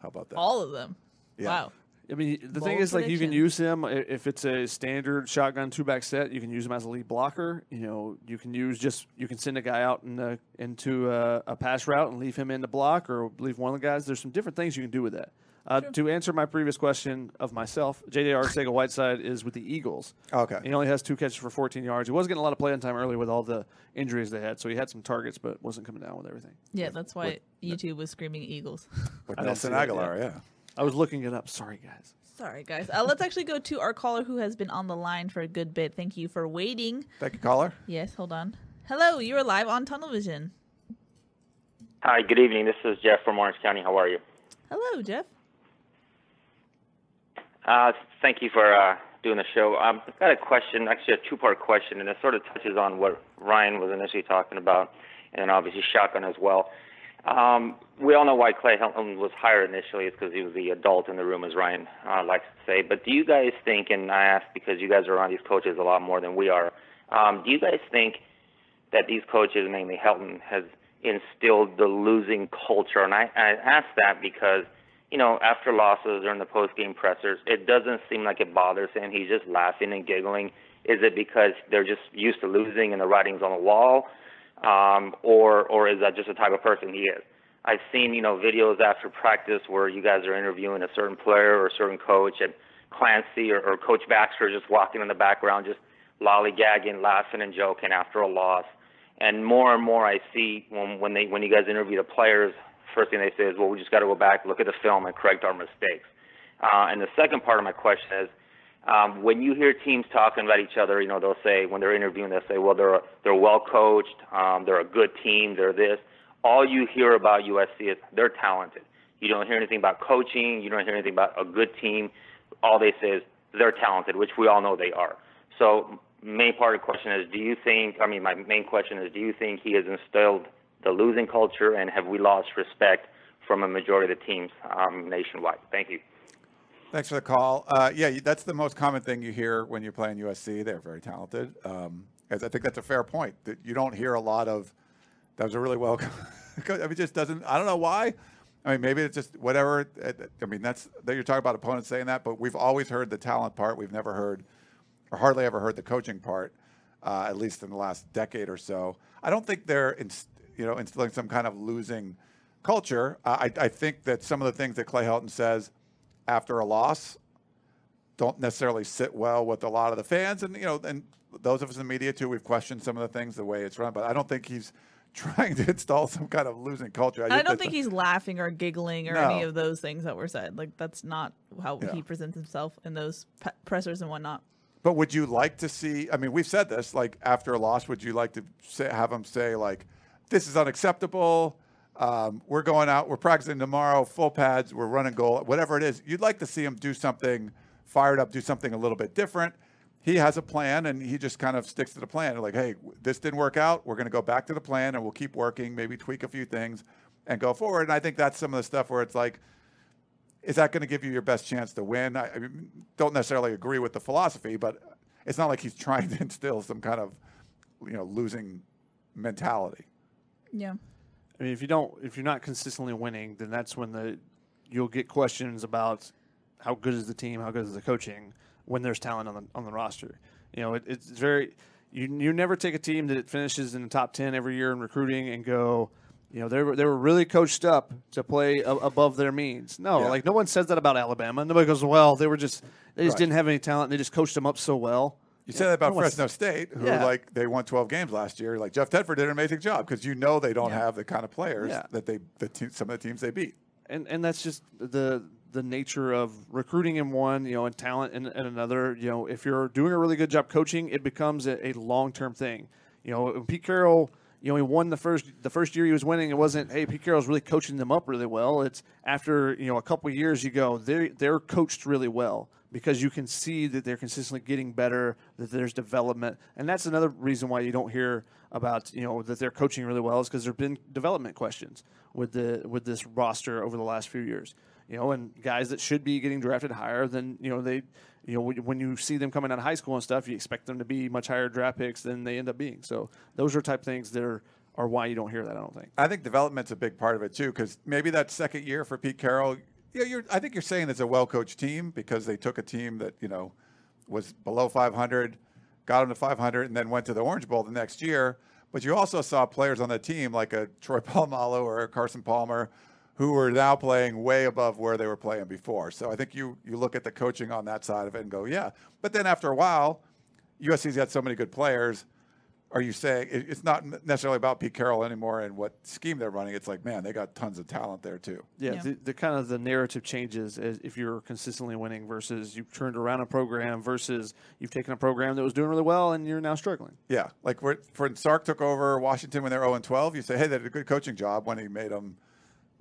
How about that? All of them. Yeah. Wow. I mean, the thing Bold is, like, you can prediction. use him uh, if it's a standard shotgun two back set. You can use him as a lead blocker. You know, you can use just you can send a guy out in the, into a, a pass route and leave him in the block, or leave one of the guys. There's some different things you can do with that. Uh, to answer my previous question of myself, J.J. Arcega Whiteside is with the Eagles. Okay. He only has two catches for 14 yards. He was getting a lot of playing time early with all the injuries they had, so he had some targets, but wasn't coming down with everything. Yeah, that's why YouTube was screaming Eagles. With I Nelson see that, Aguilar, yeah. yeah. I was looking it up. Sorry, guys. Sorry, guys. Uh, let's actually go to our caller who has been on the line for a good bit. Thank you for waiting. Thank you, caller. Yes, hold on. Hello, you're live on Tunnel Vision. Hi, good evening. This is Jeff from Orange County. How are you? Hello, Jeff. Uh, thank you for uh, doing the show. Um, I've got a question, actually a two-part question, and it sort of touches on what Ryan was initially talking about, and obviously shotgun as well. Um, we all know why Clay Helton was hired initially. It's because he was the adult in the room, as Ryan uh, likes to say. But do you guys think, and I ask because you guys are around these coaches a lot more than we are, um, do you guys think that these coaches, namely Helton, has instilled the losing culture? And I, I ask that because, you know, after losses or in the post-game pressers, it doesn't seem like it bothers him. He's just laughing and giggling. Is it because they're just used to losing and the writing's on the wall? um, or or is that just the type of person he is? I've seen you know videos after practice where you guys are interviewing a certain player or a certain coach, and Clancy or, or Coach Baxter just walking in the background, just lollygagging, laughing and joking after a loss. And more and more, I see when when they when you guys interview the players, first thing they say is, "Well, we just got to go back, look at the film, and correct our mistakes." Uh, and the second part of my question is, um, when you hear teams talking about each other, you know, they'll say when they're interviewing, they'll say, well, they're they're well coached, um, they're a good team, they're this. All you hear about USC is they're talented. You don't hear anything about coaching. You don't hear anything about a good team. All they say is they're talented, which we all know they are. So, main part of the question is, do you think? I mean, my main question is, do you think he has instilled the losing culture, and have we lost respect from a majority of the teams um, nationwide? Thank you. Thanks for the call. Uh, yeah, that's the most common thing you hear when you're playing USC. They're very talented. Um, I think that's a fair point. That you don't hear a lot of. That was a really well. I mean, it just doesn't. I don't know why. I mean, maybe it's just whatever. I mean, that's that you're talking about opponents saying that, but we've always heard the talent part. We've never heard, or hardly ever heard the coaching part, uh, at least in the last decade or so. I don't think they're, inst- you know, instilling some kind of losing culture. Uh, I, I think that some of the things that Clay Helton says after a loss don't necessarily sit well with a lot of the fans, and you know, and those of us in the media too. We've questioned some of the things, the way it's run, but I don't think he's trying to install some kind of losing culture. I just- don't think he's laughing or giggling or any of those things that were said. Like that's not how Yeah. he presents himself in those pe- pressers and whatnot. But would you like to see? I mean, we've said this. Like after a loss, would you like to say, have him say like, "This is unacceptable. Um, we're going out. We're practicing tomorrow. Full pads. We're running goal. Whatever it is, you'd like to see him do something fired up, do something a little bit different. He has a plan, and he just kind of sticks to the plan. Like, hey, this didn't work out. We're going to go back to the plan, and we'll keep working. Maybe tweak a few things, and go forward. And I think that's some of the stuff where it's like is that going to give you your best chance to win? I, I don't necessarily agree with the philosophy, but it's not like he's trying to instill some kind of, you know, losing mentality. Yeah. I mean, if you don't, if you're not consistently winning, then that's when the you'll get questions about how good is the team, how good is the coaching when there's talent on the on the roster. You know, it, it's very you you never take a team that finishes in the top ten every year in recruiting and go, you know, they were they were really coached up to play a, above their means. No, Yeah. like no one says that about Alabama. Nobody goes, well, they were just they just Right. didn't have any talent. They just coached them up so well. You say that about no Fresno State, who Yeah. like they won 12 games last year. Like Jeff Tedford did an amazing job because you know they don't Yeah. have the kind of players Yeah. that they the te- some of the teams they beat. and and that's just the the nature of recruiting in one, you know, and talent in, in another. You know, if you're doing a really good job coaching, it becomes a, a long term thing. You know, Pete Carroll, you know, he won the first the first year he was winning. It wasn't hey, Pete Carroll's really coaching them up really well. It's after you know a couple of years, you go they they're coached really well because you can see that they're consistently getting better, that there's development, and that's another reason why you don't hear about you know that they're coaching really well is because there've been development questions with the with this roster over the last few years. You know, and guys that should be getting drafted higher than you know they you know, when you see them coming out of high school and stuff, you expect them to be much higher draft picks than they end up being. So those are type things that are, are why you don't hear that. I don't think. I think development's a big part of it too, because maybe that second year for Pete Carroll, yeah, you're. I think you're saying it's a well-coached team because they took a team that you know was below 500, got them to 500, and then went to the Orange Bowl the next year. But you also saw players on the team like a Troy Polamalu or a Carson Palmer, who were now playing way above where they were playing before. So I think you you look at the coaching on that side of it and go, yeah. But then after a while, USC's got so many good players. Are you saying it's not necessarily about Pete Carroll anymore and what scheme they're running? It's like, man, they got tons of talent there too. Yeah, Yeah. The, the kind of the narrative changes as if you're consistently winning versus you've turned around a program versus you've taken a program that was doing really well and you're now struggling. Yeah, like when Sark took over Washington when they were 0 and 12, you say, hey, they did a good coaching job when he made them,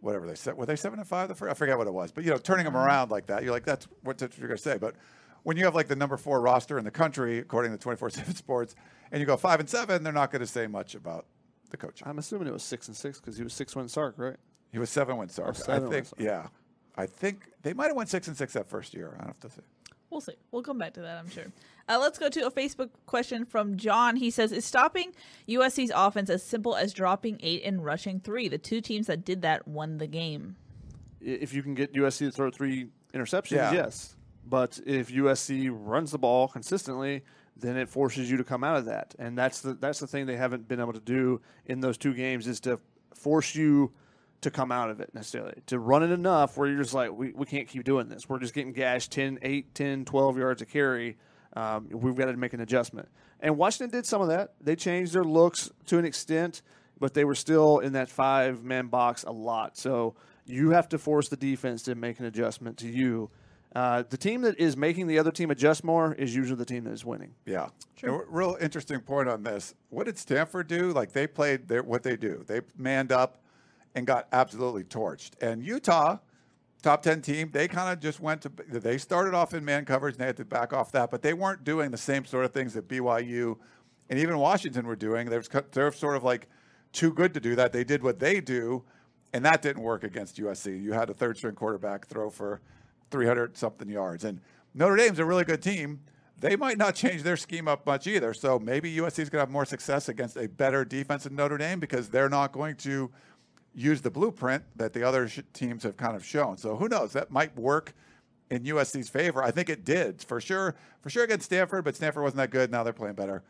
whatever they said. Were they 7 and 5? the fir- I forget what it was. But, you know, turning them mm-hmm. around like that, you're like, that's what that's what you're going to say. But when you have like the number four roster in the country, according to 24 7 Sports, and you go 5 and 7, they're not going to say much about the coaching. I'm assuming it was six and six because he was six win Sark, right? He was 7 when Sark. seven I think, Sark. yeah. I think they might have went 6 and 6 that first year. I don't have to say. We'll see. We'll come back to that, I'm sure. Uh, let's go to a Facebook question from John. He says, Is stopping USC's offense as simple as dropping eight and rushing three? The two teams that did that won the game. If you can get USC to throw three interceptions, Yeah. yes. But if USC runs the ball consistently, then it forces you to come out of that, and that's the that's the thing they haven't been able to do in those two games is to force you to come out of it necessarily. To run it enough where you're just like we, we can't keep doing this. We're just getting gashed 10 8 10 12 yards a carry. Um, we've got to make an adjustment. And washington did some of that. They changed their looks to an extent but they were still in that five man box a lot. So you have to force the defense to make an adjustment to you uh, the team that is making the other team adjust more is usually the team that is winning Yeah. And a real interesting point on this. What did Stanford do? Like they played their, what they do. They manned up and got absolutely torched. And Utah, top 10 team, they kind of just went to, they started off in man coverage and they had to back off that, but they weren't doing the same sort of things that BYU and even Washington were doing. They was, they're sort of like too good to do that. They did what they do, and that didn't work against USC. You had a third string quarterback throw for 300 something yards. And Notre Dame's a really good team. They might not change their scheme up much either. So maybe USC is going to have more success against a better defense in Notre Dame because they're not going to use the blueprint that the other sh- teams have kind of shown. So who knows? That might work in USC's favor. I think it did for sure. For sure against Stanford, but Stanford wasn't that good. Now they're playing better.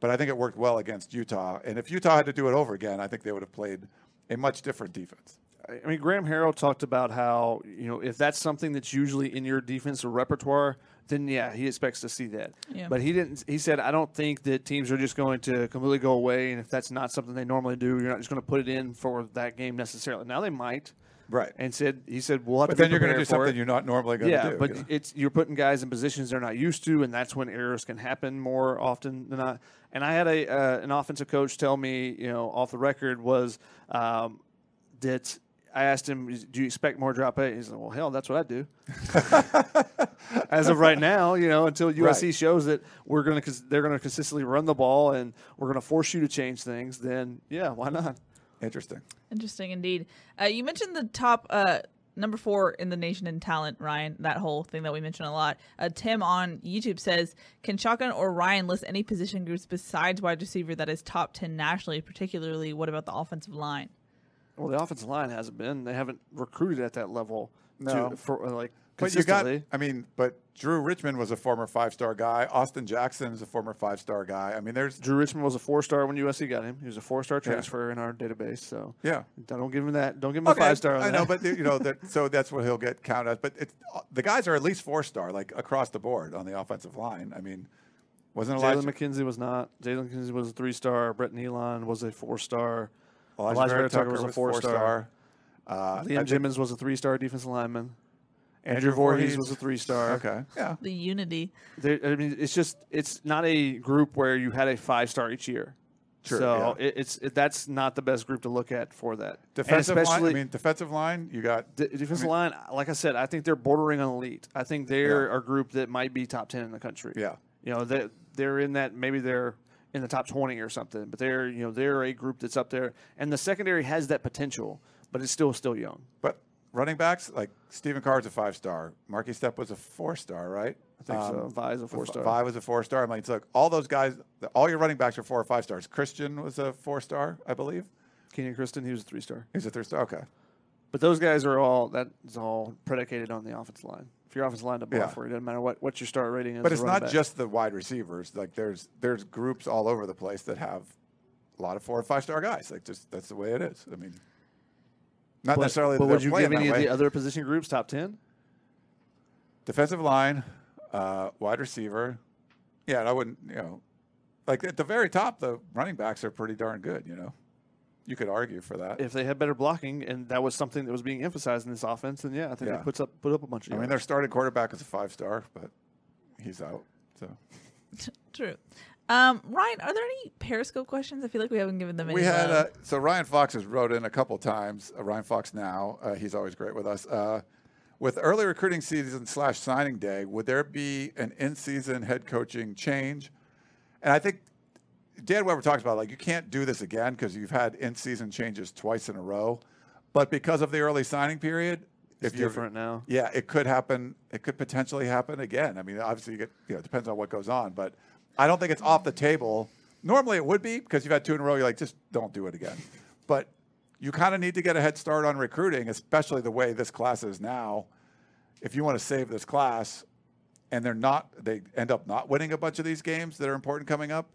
But I think it worked well against Utah. And if Utah had to do it over again, I think they would have played a much different defense. I mean, Graham Harrell talked about how you know if that's something that's usually in your defensive repertoire, then yeah, he expects to see that. Yeah. But he didn't. He said, I don't think that teams are just going to completely go away, and if that's not something they normally do, you're not just going to put it in for that game necessarily. Now they might, Right. and said he said we'll have But to. then be you're going to do something it. you're not normally going to do. yeah, do. but you know? it's you're putting guys in positions they're not used to, and that's when errors can happen more often than not. And I had a uh, an offensive coach tell me, you know, off the record was um, that I asked him, "Do you expect more drop eight?" He's like, "Well, hell, that's what I do." As of right now, you know, until USC Right. shows that we're going to they're going to consistently run the ball and we're going to force you to change things, then yeah, why not? Interesting. Interesting indeed. Uh, you mentioned the top uh, number four in the nation in talent, Ryan. That whole thing that we mentioned a lot. Uh, Tim on YouTube says, "Can Shotgun or Ryan list any position groups besides wide receiver that is top ten nationally? Particularly, what about the offensive line?" Well, the offensive line hasn't been. They haven't recruited at that level No. to, for like But you got. I mean, but Drew Richmond was a former five star guy. Austin Jackson is a former five star guy. I mean, there's, Drew Richmond was a four star when USC got him. He was a four star transfer in our database. So yeah. don't give him that. Don't give him Okay, a five star. I know, but you know that. So that's what he'll get counted as. But it's, the guys are at least four star, like across the board on the offensive line. I mean, wasn't Jalen McKenzie was not. Jalen McKenzie was a three star. Brett Neilon was a four star. Alijah, Elijah Vera Tucker Tucker was a was four-star. four-star. Uh, I Liam think- Jimmons was a three star defensive lineman. Andrew Andrew Voorhees Voorhees. was a three star. Okay, yeah, The unity. There, I mean, it's just it's not a group where you had a five star each year. Sure, so yeah. it, it's it, that's not the best group to look at for that. And defensive line. I mean, defensive line. You got The defensive I mean- line, like I said, I think they're bordering on elite. I think they're Yeah. a group that might be top ten in the country. yeah. You know, they they're in that maybe they're in the top twenty or something, but they're you know they're a group that's up there, and the secondary has that potential, but it's still still young. But running backs, like Stephen Carr's a five star. Markese Stepp was a four star, right? I think so. Um, Vi's a four-star. Vi was a four star. I mean, it's like all those guys, all your running backs are four or five stars. Christon was a four star, I believe. Kenan Christon, he was a three star. He's a three star. Okay. But those guys are all that is all predicated on the offensive line. If your offensive line to bluff Yeah. for you, doesn't matter what, what your start rating is. But it's not back. just the wide receivers. Like there's there's groups all over the place that have a lot of four or five star guys. Like just that's the way it is. I mean, not But, necessarily. but would you give any of the other position groups top ten? defensive line, uh, wide receiver? Yeah, I wouldn't. You know, like at the very top, the running backs are pretty darn good. You know, you could argue for that. If they had better blocking, and that was something that was being emphasized in this offense, then yeah, I think Yeah. that puts up put up a bunch of. I mean, yards. their starting quarterback is a five star, but he's out. So True. Um, Ryan, are there any Periscope questions? I feel like we haven't given them any. we had love. uh, so Ryan Fox has wrote in a couple times. Uh, Ryan Fox now uh, he's always great with us. Uh, with early recruiting season slash signing day, would there be an in-season head coaching change? And I think Dan Weber talks about like you can't do this again because you've had in-season changes twice in a row. But because of the early signing period, It's if different now. Yeah, it could happen. It could potentially happen again. I mean, obviously, you get you know, it depends on what goes on, but I don't think it's off the table. Normally, it would be because you've had two in a row. You're like, just don't do it again. But you kind of need to get a head start on recruiting, especially the way this class is now. If you want to save this class, and they're not, they end up not winning a bunch of these games that are important coming up.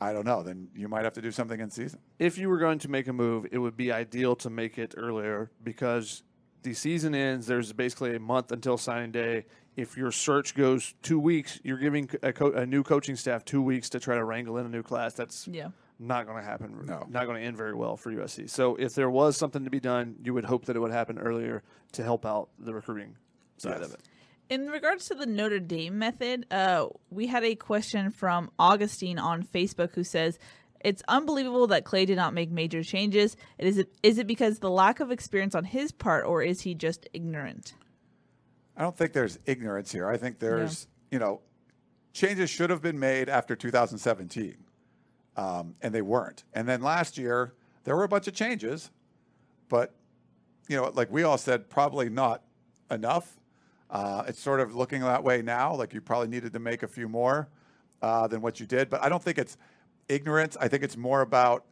I don't know. Then you might have to do something in season. if you were going to make a move, it would be ideal to make it earlier because the season ends. There's basically a month until signing day. If your search goes two weeks, you're giving a, co- a new coaching staff two weeks to try to wrangle in a new class. That's Yeah. not going to happen. No. not going to end very well for USC. So if there was something to be done, you would hope that it would happen earlier to help out the recruiting side Yes. of it. In regards to the Notre Dame method, uh, we had a question from Augustine on Facebook who says, "It's unbelievable that Clay did not make major changes. It is is it because the lack of experience on his part, or is he just ignorant?" I don't think there's ignorance here. I think there's, you know, changes should have been made after 2017, um, and they weren't. And then last year, there were a bunch of changes, but, you know, like we all said, probably not enough. Uh, it's sort of looking that way now. Like you probably needed to make a few more uh, than what you did. But I don't think it's ignorance. I think it's more about,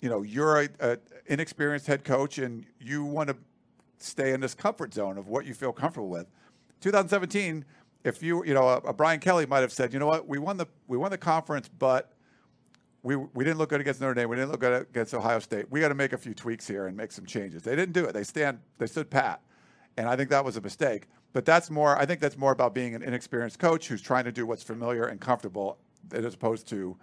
you know, you're a, a inexperienced head coach and you want to stay in this comfort zone of what you feel comfortable with. 2017, if you, you know, a, a Brian Kelly might have said, you know what, we won the we won the conference, but we we didn't look good against Notre Dame. We didn't look good against Ohio State. We got to make a few tweaks here and make some changes. They didn't do it. They stand. They stood pat, and I think that was a mistake. But that's more. I think that's more about being an inexperienced coach who's trying to do what's familiar and comfortable, as opposed to.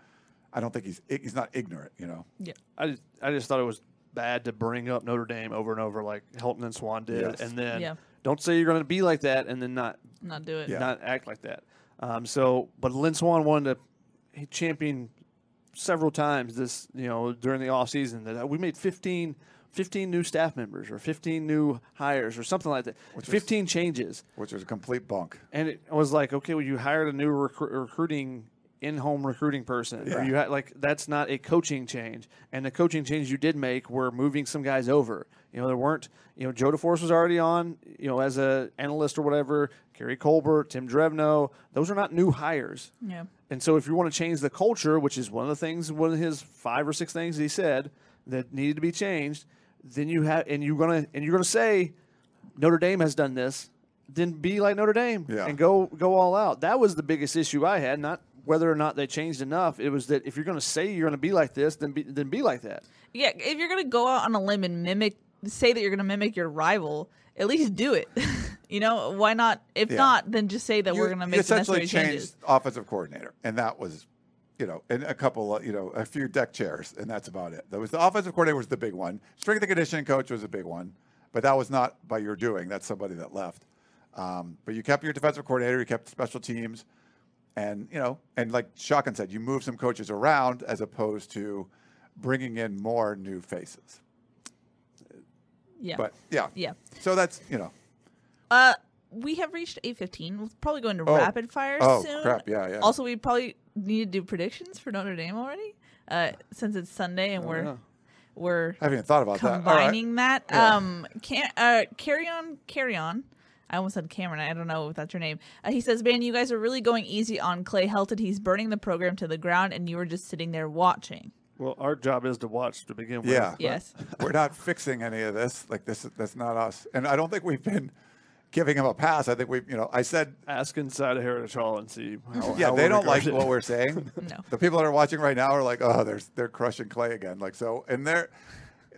I don't think he's he's not ignorant. You know. Yeah. I just, I just thought it was bad to bring up Notre Dame over and over like Helton and Swann did, Yes. and then Yeah. don't say you're going to be like that and then not Not do it. Yeah. not act like that. Um, so, but Lynn Swann wanted to he championed several times this, you know, during the off season that we made 15, 15 new staff members or 15 new hires or something like that. Which was- 15 changes. Which was a complete bunk. And it was like, okay, well, you hired a new recru- recruiting in-home recruiting person, or Yeah. you had like that's not a coaching change. And the coaching change you did make were moving some guys over. You know, there weren't. You know, Joe DeForest was already on. You know, as a analyst or whatever. Keary Colbert, Tim Drevno, those are not new hires. Yeah. And so, if you want to change the culture, which is one of the things, one of his five or six things he said that needed to be changed, then you have, and you're gonna, and you're gonna say, Notre Dame has done this, then be like Notre Dame Yeah. and go go all out. That was the biggest issue I had, not whether or not they changed enough. It was that if you're going to say you're going to be like this, then be, then be like that. Yeah, if you're gonna go out on a limb and mimic, say that you're gonna mimic your rival, at least do it. you know, why not? If Yeah. not, then just say that You- we're gonna you make the essentially necessary changed changes. offensive coordinator, and that was, you know, and a couple, of, you know, a few deck chairs, and that's about it. That was the offensive coordinator was the big one. Strength and conditioning coach was a big one, but that was not by your doing. That's somebody that left. Um, but you kept your defensive coordinator, you kept special teams, and you know, and like Shotgun said, you moved some coaches around as opposed to bringing in more new faces. Yeah. But yeah, yeah. So that's you know, Uh, we have reached eight fifteen. We'll probably go into Oh. rapid fire Oh, soon. crap. Yeah, yeah. Also, we probably need to do predictions for Notre Dame already, uh, since it's Sunday and Oh, we're yeah. we're I haven't even thought about that. All right. combining that. Yeah. Um, can, uh, carry on, carry on. I almost said Cameron. I don't know if that's your name. Uh, he says, "Man, you guys are really going easy on Clay Helton. He's burning the program to the ground, and you were just sitting there watching." Well, our job is to watch to begin with. Yeah. Yes. We're not fixing any of this. Like this, that's not us. And I don't think we've been giving him a pass. I think we, have you know, I said, Ask inside of Heritage Hall and see. How, yeah, how they don't like regarded. what we're saying. No. The people that are watching right now are like, oh, they're they're crushing Clay again. Like so, in their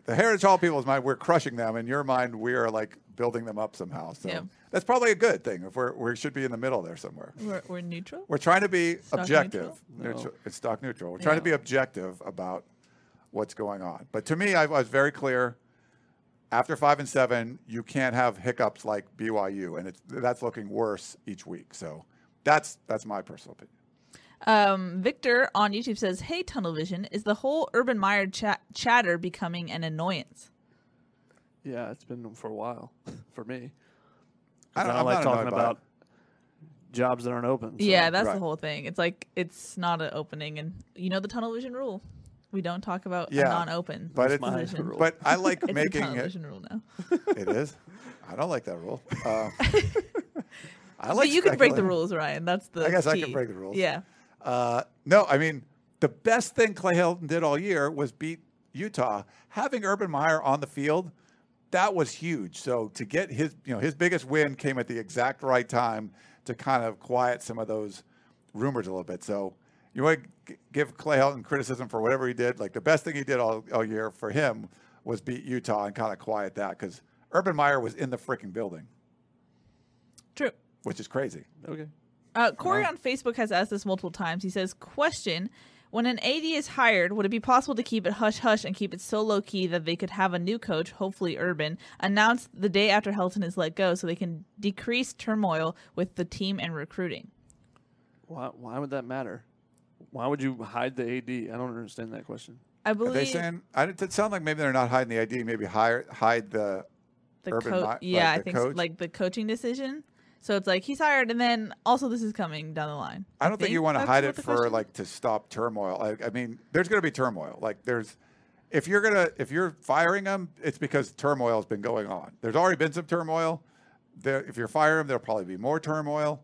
the Heritage Hall people's mind, we're crushing them. In your mind, we are like building them up somehow. So Yeah. that's probably a good thing. If we're we should be in the middle there somewhere. We're, we're neutral. We're trying to be Stock objective. neutral? Neutral- It's stock neutral. We're trying to be objective about what's going on. But to me, I was very clear. After five and seven, you can't have hiccups like BYU, and it's that's looking worse each week. So that's that's my personal opinion. Um, Victor on YouTube says, "Hey, Tunnel Vision, is the whole Urban Meyer chat- chatter becoming an annoyance?" Yeah, it's been for a while for me. I 'Cause don't- I I'm like not talking annoyed by about jobs that aren't open. so- yeah, that's Right. the whole thing. It's like it's not an opening, and you know the Tunnel Vision rule. We don't talk about Yeah, non-open but it's my rule. but I like It's the making Tunnel it. Vision rule now. It is. I don't like that rule. Uh, I like. but you can break the rules, Ryan. That's the. I guess I can break the rules. Yeah. Uh, no, I mean the best thing Clay Helton did all year was beat Utah. Having Urban Meyer on the field, that was huge. So to get his, you know, his biggest win came at the exact right time to kind of quiet some of those rumors a little bit. So you want to give Clay Helton criticism for whatever he did. Like the best thing he did all, all year for him was beat Utah and kind of quiet that because Urban Meyer was in the freaking building, True. which is crazy. Okay. Uh, Corey on Facebook has asked this multiple times. He says, "Question: When an AD is hired, would it be possible to keep it hush hush and keep it so low key that they could have a new coach, hopefully Urban, announce the day after Helton is let go, so they can decrease turmoil with the team and recruiting?" Why, why would that matter? Why would you hide the AD? I don't understand that question. I Are believe they saying? I, it sounds like maybe they're not hiding the ID. Maybe hire, hide the the Urban co- Mi- like yeah, I the think s- coach? like the coaching decision. So it's like he's hired, and then also this is coming down the line. I don't think, you want to hide it for question- like to stop turmoil. Like, I mean, there's going to be turmoil. Like there's, if you're gonna if you're firing them, it's because turmoil has been going on. There's already been some turmoil. There, if you're firing them, there'll probably be more turmoil.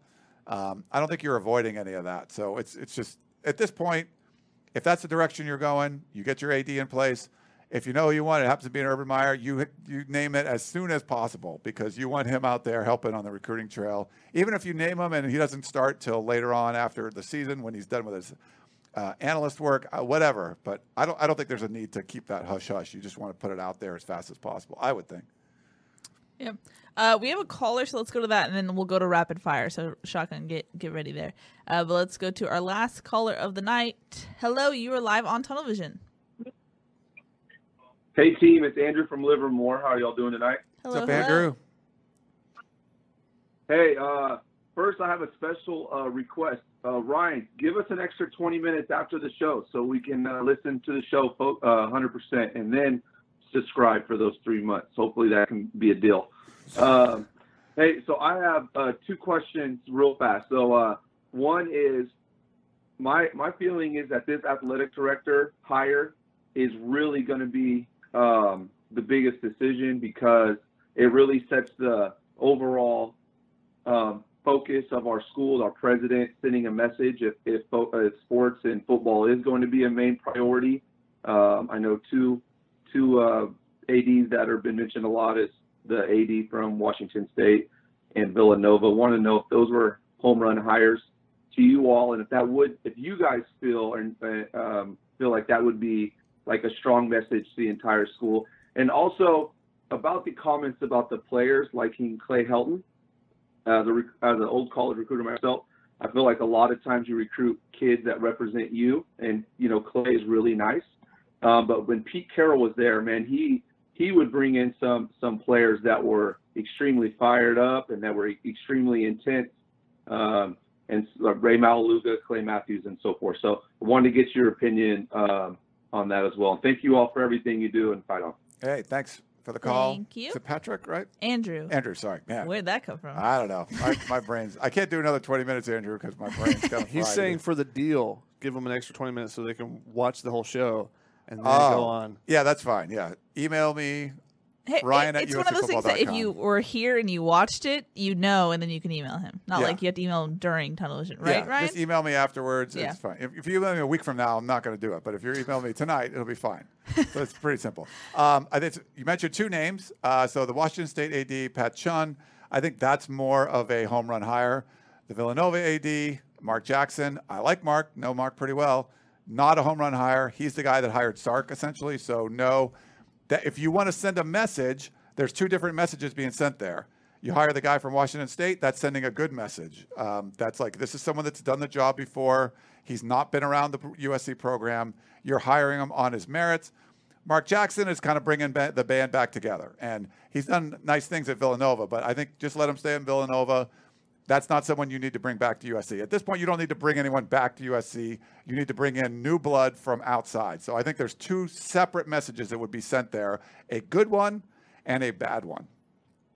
Um, I don't think you're avoiding any of that. So it's it's just at this point, if that's the direction you're going, you get your AD in place. If you know who you want, it happens to be an Urban Meyer. You you name it as soon as possible because you want him out there helping on the recruiting trail. Even if you name him and he doesn't start till later on after the season when he's done with his uh, analyst work, uh, whatever. But I don't I don't think there's a need to keep that hush hush. You just want to put it out there as fast as possible. I would think. Yep. Uh, we have a caller, so let's go to that, and then we'll go to rapid fire. So shotgun, get get ready there. Uh, but let's go to our last caller of the night. Hello, you are live on Tunnel Vision. Hey team, it's Andrew from Livermore. How are y'all doing tonight? Hello, What's up, hello. Andrew? Hey, uh, first I have a special uh, request. Uh, Ryan, give us an extra 20 minutes after the show so we can uh, listen to the show uh, 100% and then subscribe for those three months. Hopefully that can be a deal. Um, hey, so I have uh, two questions real fast. So uh, one is my my feeling is that this athletic director hire is really going to be um, the biggest decision because it really sets the overall um, focus of our school, our president sending a message if, if, if sports and football is going to be a main priority. Um, I know two two uh, ads that have been mentioned a lot is the AD from Washington State and Villanova. Want to know if those were home run hires to you all, and if that would, if you guys feel and uh, um, feel like that would be like a strong message to the entire school, and also about the comments about the players liking Clay Helton. As as an old college recruiter myself, I feel like a lot of times you recruit kids that represent you, and you know Clay is really nice. Um, but when Pete Carroll was there, man, he he would bring in some some players that were extremely fired up and that were extremely intense, um, and like Rey Maualuga, Clay Matthews, and so forth. So I wanted to get your opinion um, on that as well. And thank you all for everything you do and fight on. Hey, thanks for the call. Thank you. Is it Patrick, right? Andrew. Andrew, sorry. Yeah. Where'd that come from? I don't know. My, my brain's. I can't do another 20 minutes, Andrew, because my brain's kind of He's saying for the deal, give them an extra 20 minutes so they can watch the whole show. And then Oh, go on. Yeah, that's fine. Yeah, email me. Hey, Ryan it- at it's one of those things that if you were here and you watched it, you know, and then you can email him. Not Yeah. like you have to email him during tunnel vision, right, yeah, Ryan? Just email me afterwards. Yeah. It's fine. If, if you email me a week from now, I'm not going to do it. But if you email me tonight, it'll be fine. so it's pretty simple. Um, I think you mentioned two names. Uh, so the Washington State AD, Pat Chun. I think that's more of a home run hire. The Villanova AD, Mark Jackson. I like Mark. Know Mark pretty well. Not a home run hire. He's the guy that hired Sark essentially. So no. That if you want to send a message, there's two different messages being sent there. You hire the guy from Washington State, that's sending a good message. Um, that's like, this is someone that's done the job before. He's not been around the USC program. You're hiring him on his merits. Mark Jackson is kind of bringing ba- the band back together. And he's done nice things at Villanova, but I think just let him stay in Villanova. That's not someone you need to bring back to USC. At this point, you don't need to bring anyone back to USC. You need to bring in new blood from outside. So I think there's two separate messages that would be sent there a good one and a bad one.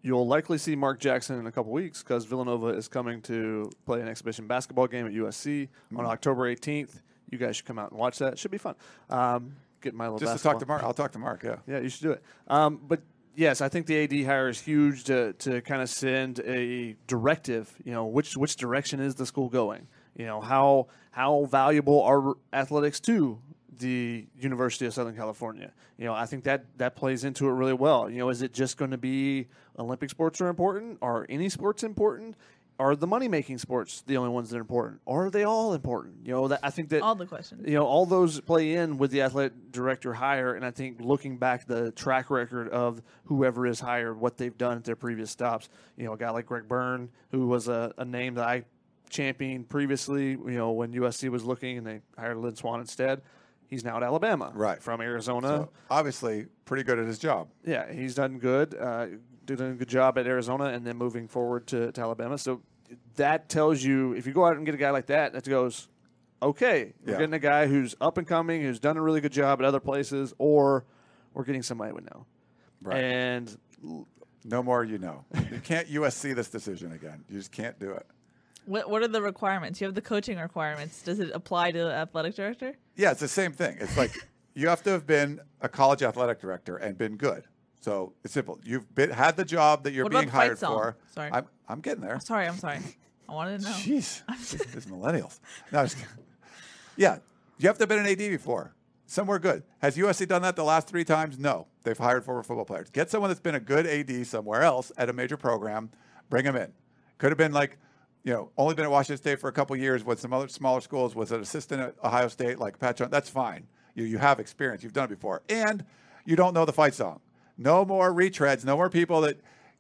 You'll likely see Mark Jackson in a couple weeks because Villanova is coming to play an exhibition basketball game at USC on Mm. October 18th. You guys should come out and watch that. It should be fun. Um, get my little Just to talk to Mark, I'll talk to Mark. Yeah. Yeah, you should do it. Um, but yes, I think the AD hire is huge to, to kind of send a directive. You know, which which direction is the school going? You know, how how valuable are athletics to the University of Southern California? You know, I think that that plays into it really well. You know, is it just going to be Olympic sports are important? Are any sports important? Are the money making sports the only ones that are important? Or are they all important? You know, that I think that All the questions. you know, all those play in with the athletic director hire, and I think looking back the track record of whoever is hired, what they've done at their previous stops. You know, a guy like Greg Byrne, who was a, a name that I championed previously. You know, when USC was looking and they hired Lynn Swann instead. He's now at Alabama, Right. from Arizona. So obviously, pretty good at his job. Yeah, he's done good, uh, doing a good job at Arizona, and then moving forward to, to Alabama. So that tells you if you go out and get a guy like that, that goes, okay, we're Yeah. getting a guy who's up and coming, who's done a really good job at other places, or we're getting somebody we know. Right. And No more, you know. You can't USC this decision again. You just can't do it. What What are the requirements? You have the coaching requirements. Does it apply to the athletic director? Yeah, it's the same thing. It's like you have to have been a college athletic director and been good. So it's simple. You've been, had the job that you're What being hired for. Sorry. I'm, I'm getting there. Sorry, I'm sorry. I wanted to know. Jeez, these millennials. No, just yeah, you have to have been an AD before. Somewhere good. Has USC done that the last three times? No. They've hired former football players. Get someone that's been a good AD somewhere else at a major program. Bring them in. Could have been like, you know, only been at Washington State for a couple years with some other smaller schools. Was an assistant at Ohio State like Pat Jones. That's fine. You you have experience. You've done it before, and you don't know the fight song. No more retreads. No more people that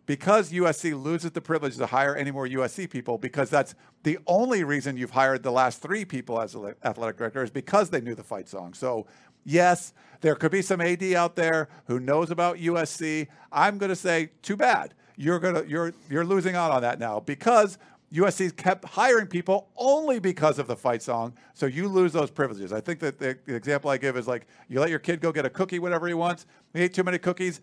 because USC loses the privilege to hire any more USC people, because that's the only reason you've hired the last three people as athletic director is because they knew the fight song. So, yes, there could be some AD out there who knows about USC. I'm going to say, too bad. You're gonna you're you're losing out on that now because USC's kept hiring people only because of the fight song. So you lose those privileges. I think that the, the example I give is like you let your kid go get a cookie whenever he wants. He ate too many cookies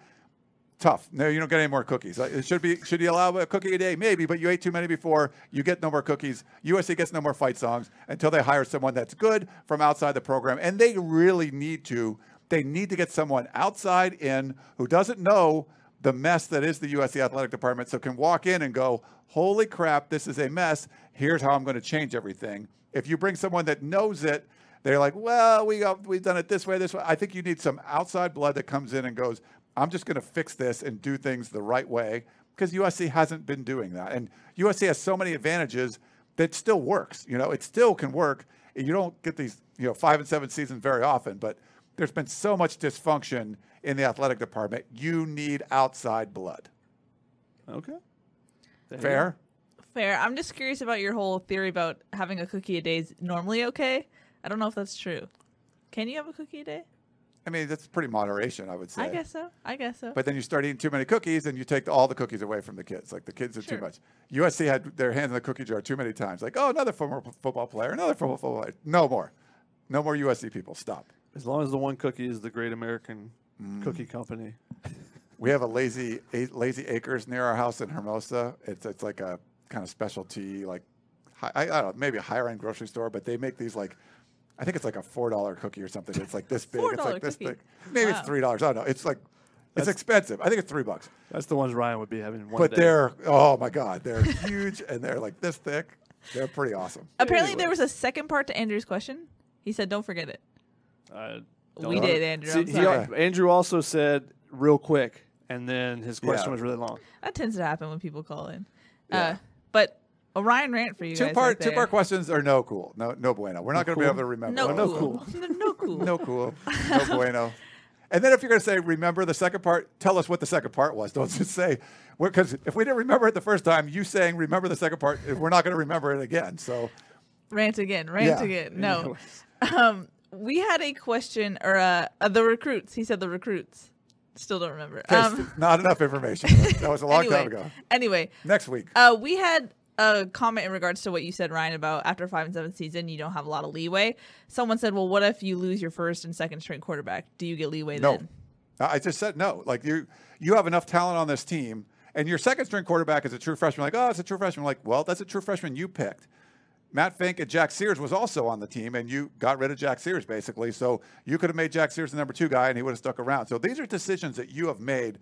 tough. No, you don't get any more cookies. Uh, it should be should you allow a cookie a day? Maybe, but you ate too many before. You get no more cookies. USC gets no more fight songs until they hire someone that's good from outside the program, and they really need to. They need to get someone outside in who doesn't know the mess that is the USC athletic department, so can walk in and go, "Holy crap, this is a mess. Here's how I'm going to change everything." If you bring someone that knows it, they're like, "Well, we got, we've done it this way, this way." I think you need some outside blood that comes in and goes, I'm just going to fix this and do things the right way because USC hasn't been doing that. And USC has so many advantages that still works. You know, it still can work. You don't get these, you know, five and seven seasons very often, but there's been so much dysfunction in the athletic department. You need outside blood. okay, There Fair? Fair. I'm just curious about your whole theory about having a cookie a day is normally okay. I don't know if that's true. Can you have a cookie a day? I mean, that's pretty moderation, I would say. I guess so. I guess so. But then you start eating too many cookies and you take all the cookies away from the kids. Like the kids are Sure. too much. USC had their hands in the cookie jar too many times. Like, oh, another former p- football player, another former football player. No more. No more USC people. Stop. As long as the one cookie is the Great American Mm. Cookie Company. We have a lazy a, lazy acres near our house in Hermosa. It's it's like a kind of specialty like I, I don't know maybe a higher end grocery store, but they make these like I think it's like a four dollar cookie or something. It's like this big. It's $4 like this cookie. big. Maybe Wow. it's three dollars. I don't know. It's like it's expensive. I think it's three bucks. That's the ones Ryan would be having one But day. they're oh my god, they're huge and they're like this thick. They're pretty awesome. Apparently, there was a second part to Andrew's question. He said, "Don't forget it." I We don't- did, Andrew. See, I'm he sorry. Andrew also said real quick, and then his question Yeah. was really long. That tends to happen when people call in. Yeah. Uh, but Orion rant for you Two guys. part right two part questions are no cool. No no bueno. We're not going to be able to remember. No, no of cool. no, no cool. No cool. No bueno. And then if you're going to say remember the second part, tell us what the second part was. Don't just say because if we didn't remember it the first time, you saying remember the second part, we're not going to remember it again. So Rant again. Rant Yeah. again. No. um, we had a question, or uh, uh, the recruits. He said the recruits. Still don't remember. there's Um, not enough information. That was a long anyway, time ago. Anyway, Next week. Uh, we had a comment in regards to what you said, Ryan, about after five and seven season, you don't have a lot of leeway. Someone said, "Well, what if you lose your first and second string quarterback? Do you get leeway No. then?" I just said no. Like you, you have enough talent on this team, and your second string quarterback is a true freshman. Like, oh, it's a true freshman. Like, well, that's a true freshman you picked. Matt Fink and Jack Sears was also on the team, and you got rid of Jack Sears basically. So you could have made Jack Sears the number two guy, and he would have stuck around. So these are decisions that you have made.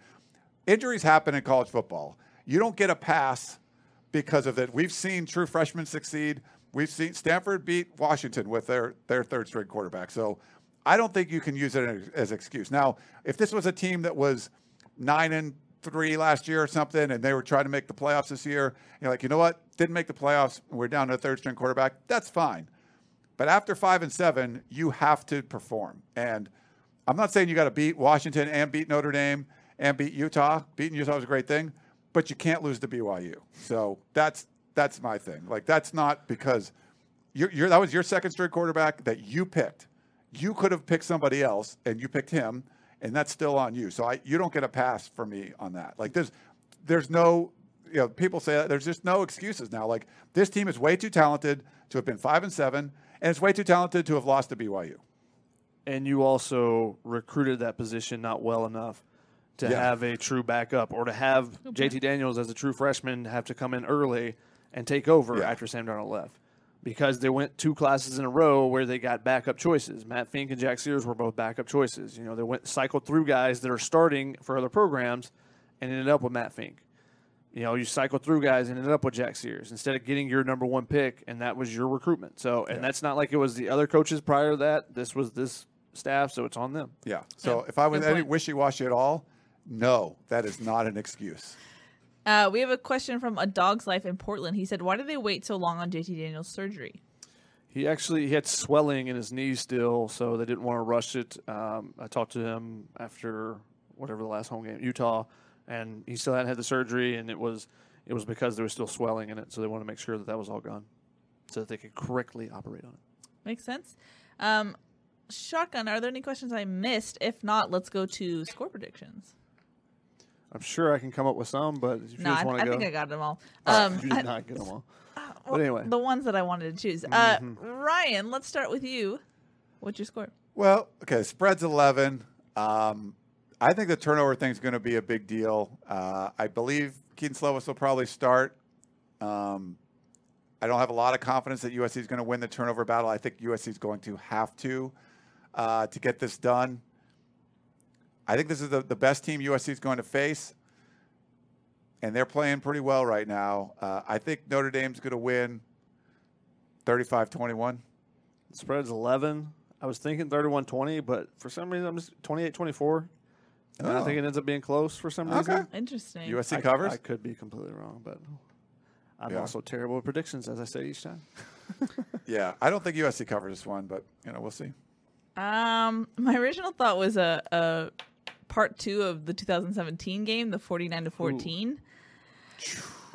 Injuries happen in college football. You don't get a pass because of it. We've seen true freshmen succeed. We've seen Stanford beat Washington with their their third string quarterback. So I don't think you can use it as, as excuse. Now, if this was a team that was nine and three last year or something, and they were trying to make the playoffs this year, you're like, you know what? Didn't make the playoffs. We're down to a third string quarterback. That's fine. But after five and seven, you have to perform. And I'm not saying you got to beat Washington and beat Notre Dame and beat Utah. Beating Utah was a great thing, but you can't lose to BYU. So that's that's my thing. Like that's not because you're, you're that was your second string quarterback that you picked. You could have picked somebody else, and you picked him, and that's still on you. So I you don't get a pass for me on that. Like there's there's no you know people say that there's just no excuses now. Like this team is way too talented to have been five and seven, and it's way too talented to have lost to BYU. and you also recruited that position not well enough to Yeah. have a true backup or to have JT Daniels as a true freshman have to come in early and take over Yeah. after Sam Darnold left. Because they went two classes in a row where they got backup choices. Matt Fink and Jack Sears were both backup choices. You know, they went cycled through guys that are starting for other programs and ended up with Matt Fink. You know, you cycled through guys and ended up with Jack Sears instead of getting your number one pick, and that was your recruitment. So, and that's not like it was the other coaches prior to that. This was this staff, so it's on them. Yeah. So Yeah, if I was any wishy washy at all, no, that is not an excuse. Uh, we have a question from a dog's life in Portland. He said, "Why did they wait so long on JT Daniels' surgery?" He actually he had swelling in his knee still, so they didn't want to rush it. Um, I talked to him after whatever the last home game, Utah, and he still hadn't had the surgery, and it was it was because there was still swelling in it, so they wanted to make sure that that was all gone, so that they could correctly operate on it. Makes sense. Um, shotgun. Are there any questions I missed? If not, let's go to score predictions. I'm sure I can come up with some, but if you No, just want to go. I go, think I got them all. Uh, Um, you did I- not get them all. well, anyway. the ones that I wanted to choose. Uh, Mm-hmm. Ryan, let's start with you. What's your score? Well, okay, spread's 11. Um, I think the turnover thing is going to be a big deal. Uh, I believe Kedon Slovis will probably start. Um, I don't have a lot of confidence that USC is going to win the turnover battle. I think USC is going to have to uh, to get this done. I think this is the, the best team USC is going to face, and they're playing pretty well right now. Uh, I think Notre Dame's going to win 35 21. The spread's 11. I was thinking 31-20, but for some reason I'm just 28-24. And I Oh. think it ends up being close for some reason. Okay. reason. Interesting. USC I, covers? I could be completely wrong, but I'm Yeah. also terrible at predictions, as I say each time. Yeah, I don't think USC covers this one, but you know we'll see. Um, my original thought was a, a part two of the 2017 game, the 49 to 14.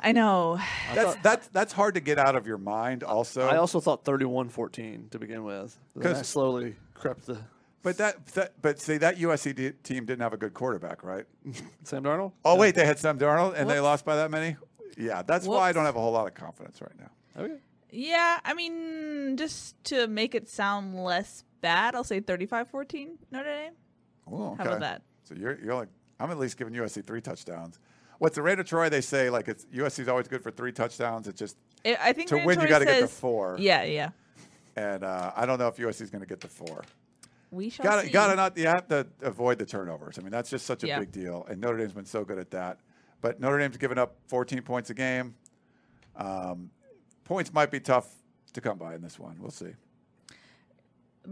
I know. That's that's that's hard to get out of your mind. Also, I also thought 31-14 to begin with. Then I 'Cause- slowly crept the but that, that but see that USC d- team didn't have a good quarterback, right? Sam Darnold. Oh wait, they had Sam Darnold and they Whoops. lost by that many. Yeah, that's why I Whoops. don't have a whole lot of confidence right now. Okay. Yeah, I mean, just to make it sound less bad, I'll say 35-14 Notre Dame. Oh, How about that? So you're you're like I'm at least giving USC three touchdowns. What's the rate of Troy? They say like it's USC's always good for three touchdowns. It's just I I think To win, you Troy gotta get to says- four. Yeah, yeah. and uh, I don't know if USC's going to get the four. We shall Got see. to, got to not. You have to avoid the turnovers. I mean, that's just such a Yeah. big deal, and Notre Dame's been so good at that. But Notre Dame's given up 14 points a game. Um, points might be tough to come by in this one. We'll see.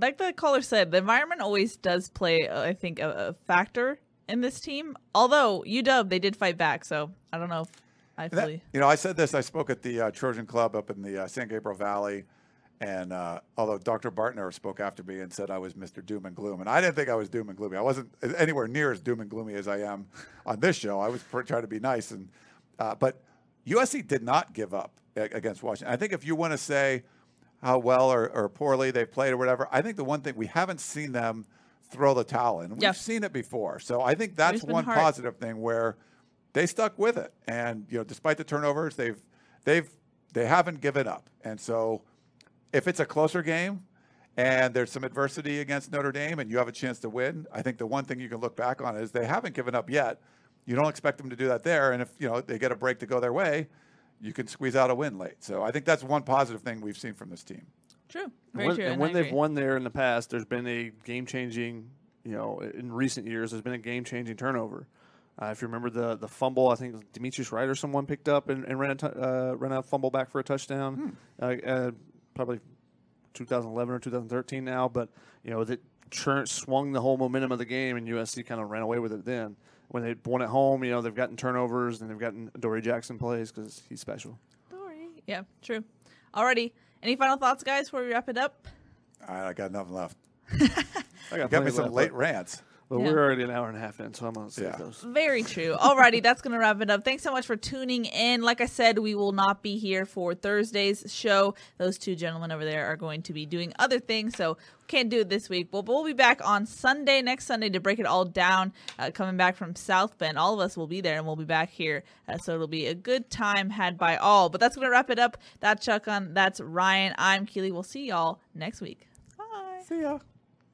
Like the caller said, the environment always does play, uh, I think, a, a factor in this team. Although UW, they did fight back, so I don't know if I that- fully. you know, I said this. I spoke at the uh, Trojan Club up in the uh, San Gabriel Valley, and uh, although Dr. Bartner spoke after me and said I was Mr. Doom and Gloom, and I didn't think I was doom and gloomy. I wasn't anywhere near as doom and gloomy as I am on this show. I was trying to be nice, and uh, but USC did not give up against Washington. I think if you want to say how well or, or poorly they've played or whatever, I think the one thing we haven't seen them throw the towel in. We've Yeah. seen it before, so I think that's one heart. positive thing where they stuck with it, and you know, despite the turnovers, they've they've they haven't given up, and so if it's a closer game and there's some adversity against Notre Dame and you have a chance to win, I think the one thing you can look back on is they haven't given up yet. You don't expect them to do that there, and if you know they get a break to go their way, you can squeeze out a win late. So I think that's one positive thing we've seen from this team. True. And when, true. and and when they've won there in the past, there's been a game changing. You know, in recent years, there's been a game changing turnover. Uh, if you remember the the fumble, I think Demetrius Wright or someone picked up and, and ran a t- uh, ran a fumble back for a touchdown. Uh, uh, probably 2011 or 2013 now, but you know that churn, swung the whole momentum of the game, and USC kind of ran away with it. Then when they won at home, you know they've gotten turnovers and they've gotten Adoree' Jackson plays because he's special. Dory. Yeah, true. Alrighty. Any final thoughts, guys, before we wrap it up? All right, I got nothing left. I You got plenty me some left, late but- rants. But Yeah. we're already an hour and a half in, so I'm gonna save Yeah. those. Very true. Alrighty, that's gonna wrap it up. Thanks so much for tuning in. Like I said, we will not be here for Thursday's show. Those two gentlemen over there are going to be doing other things, so can't do it this week. But we'll be back on Sunday, next Sunday, to break it all down. Uh, coming back from South Bend, all of us will be there, and we'll be back here. Uh, so it'll be a good time had by all. But that's gonna wrap it up. That's Shotgun. That's Ryan. I'm Keely. We'll see y'all next week. Bye. See ya.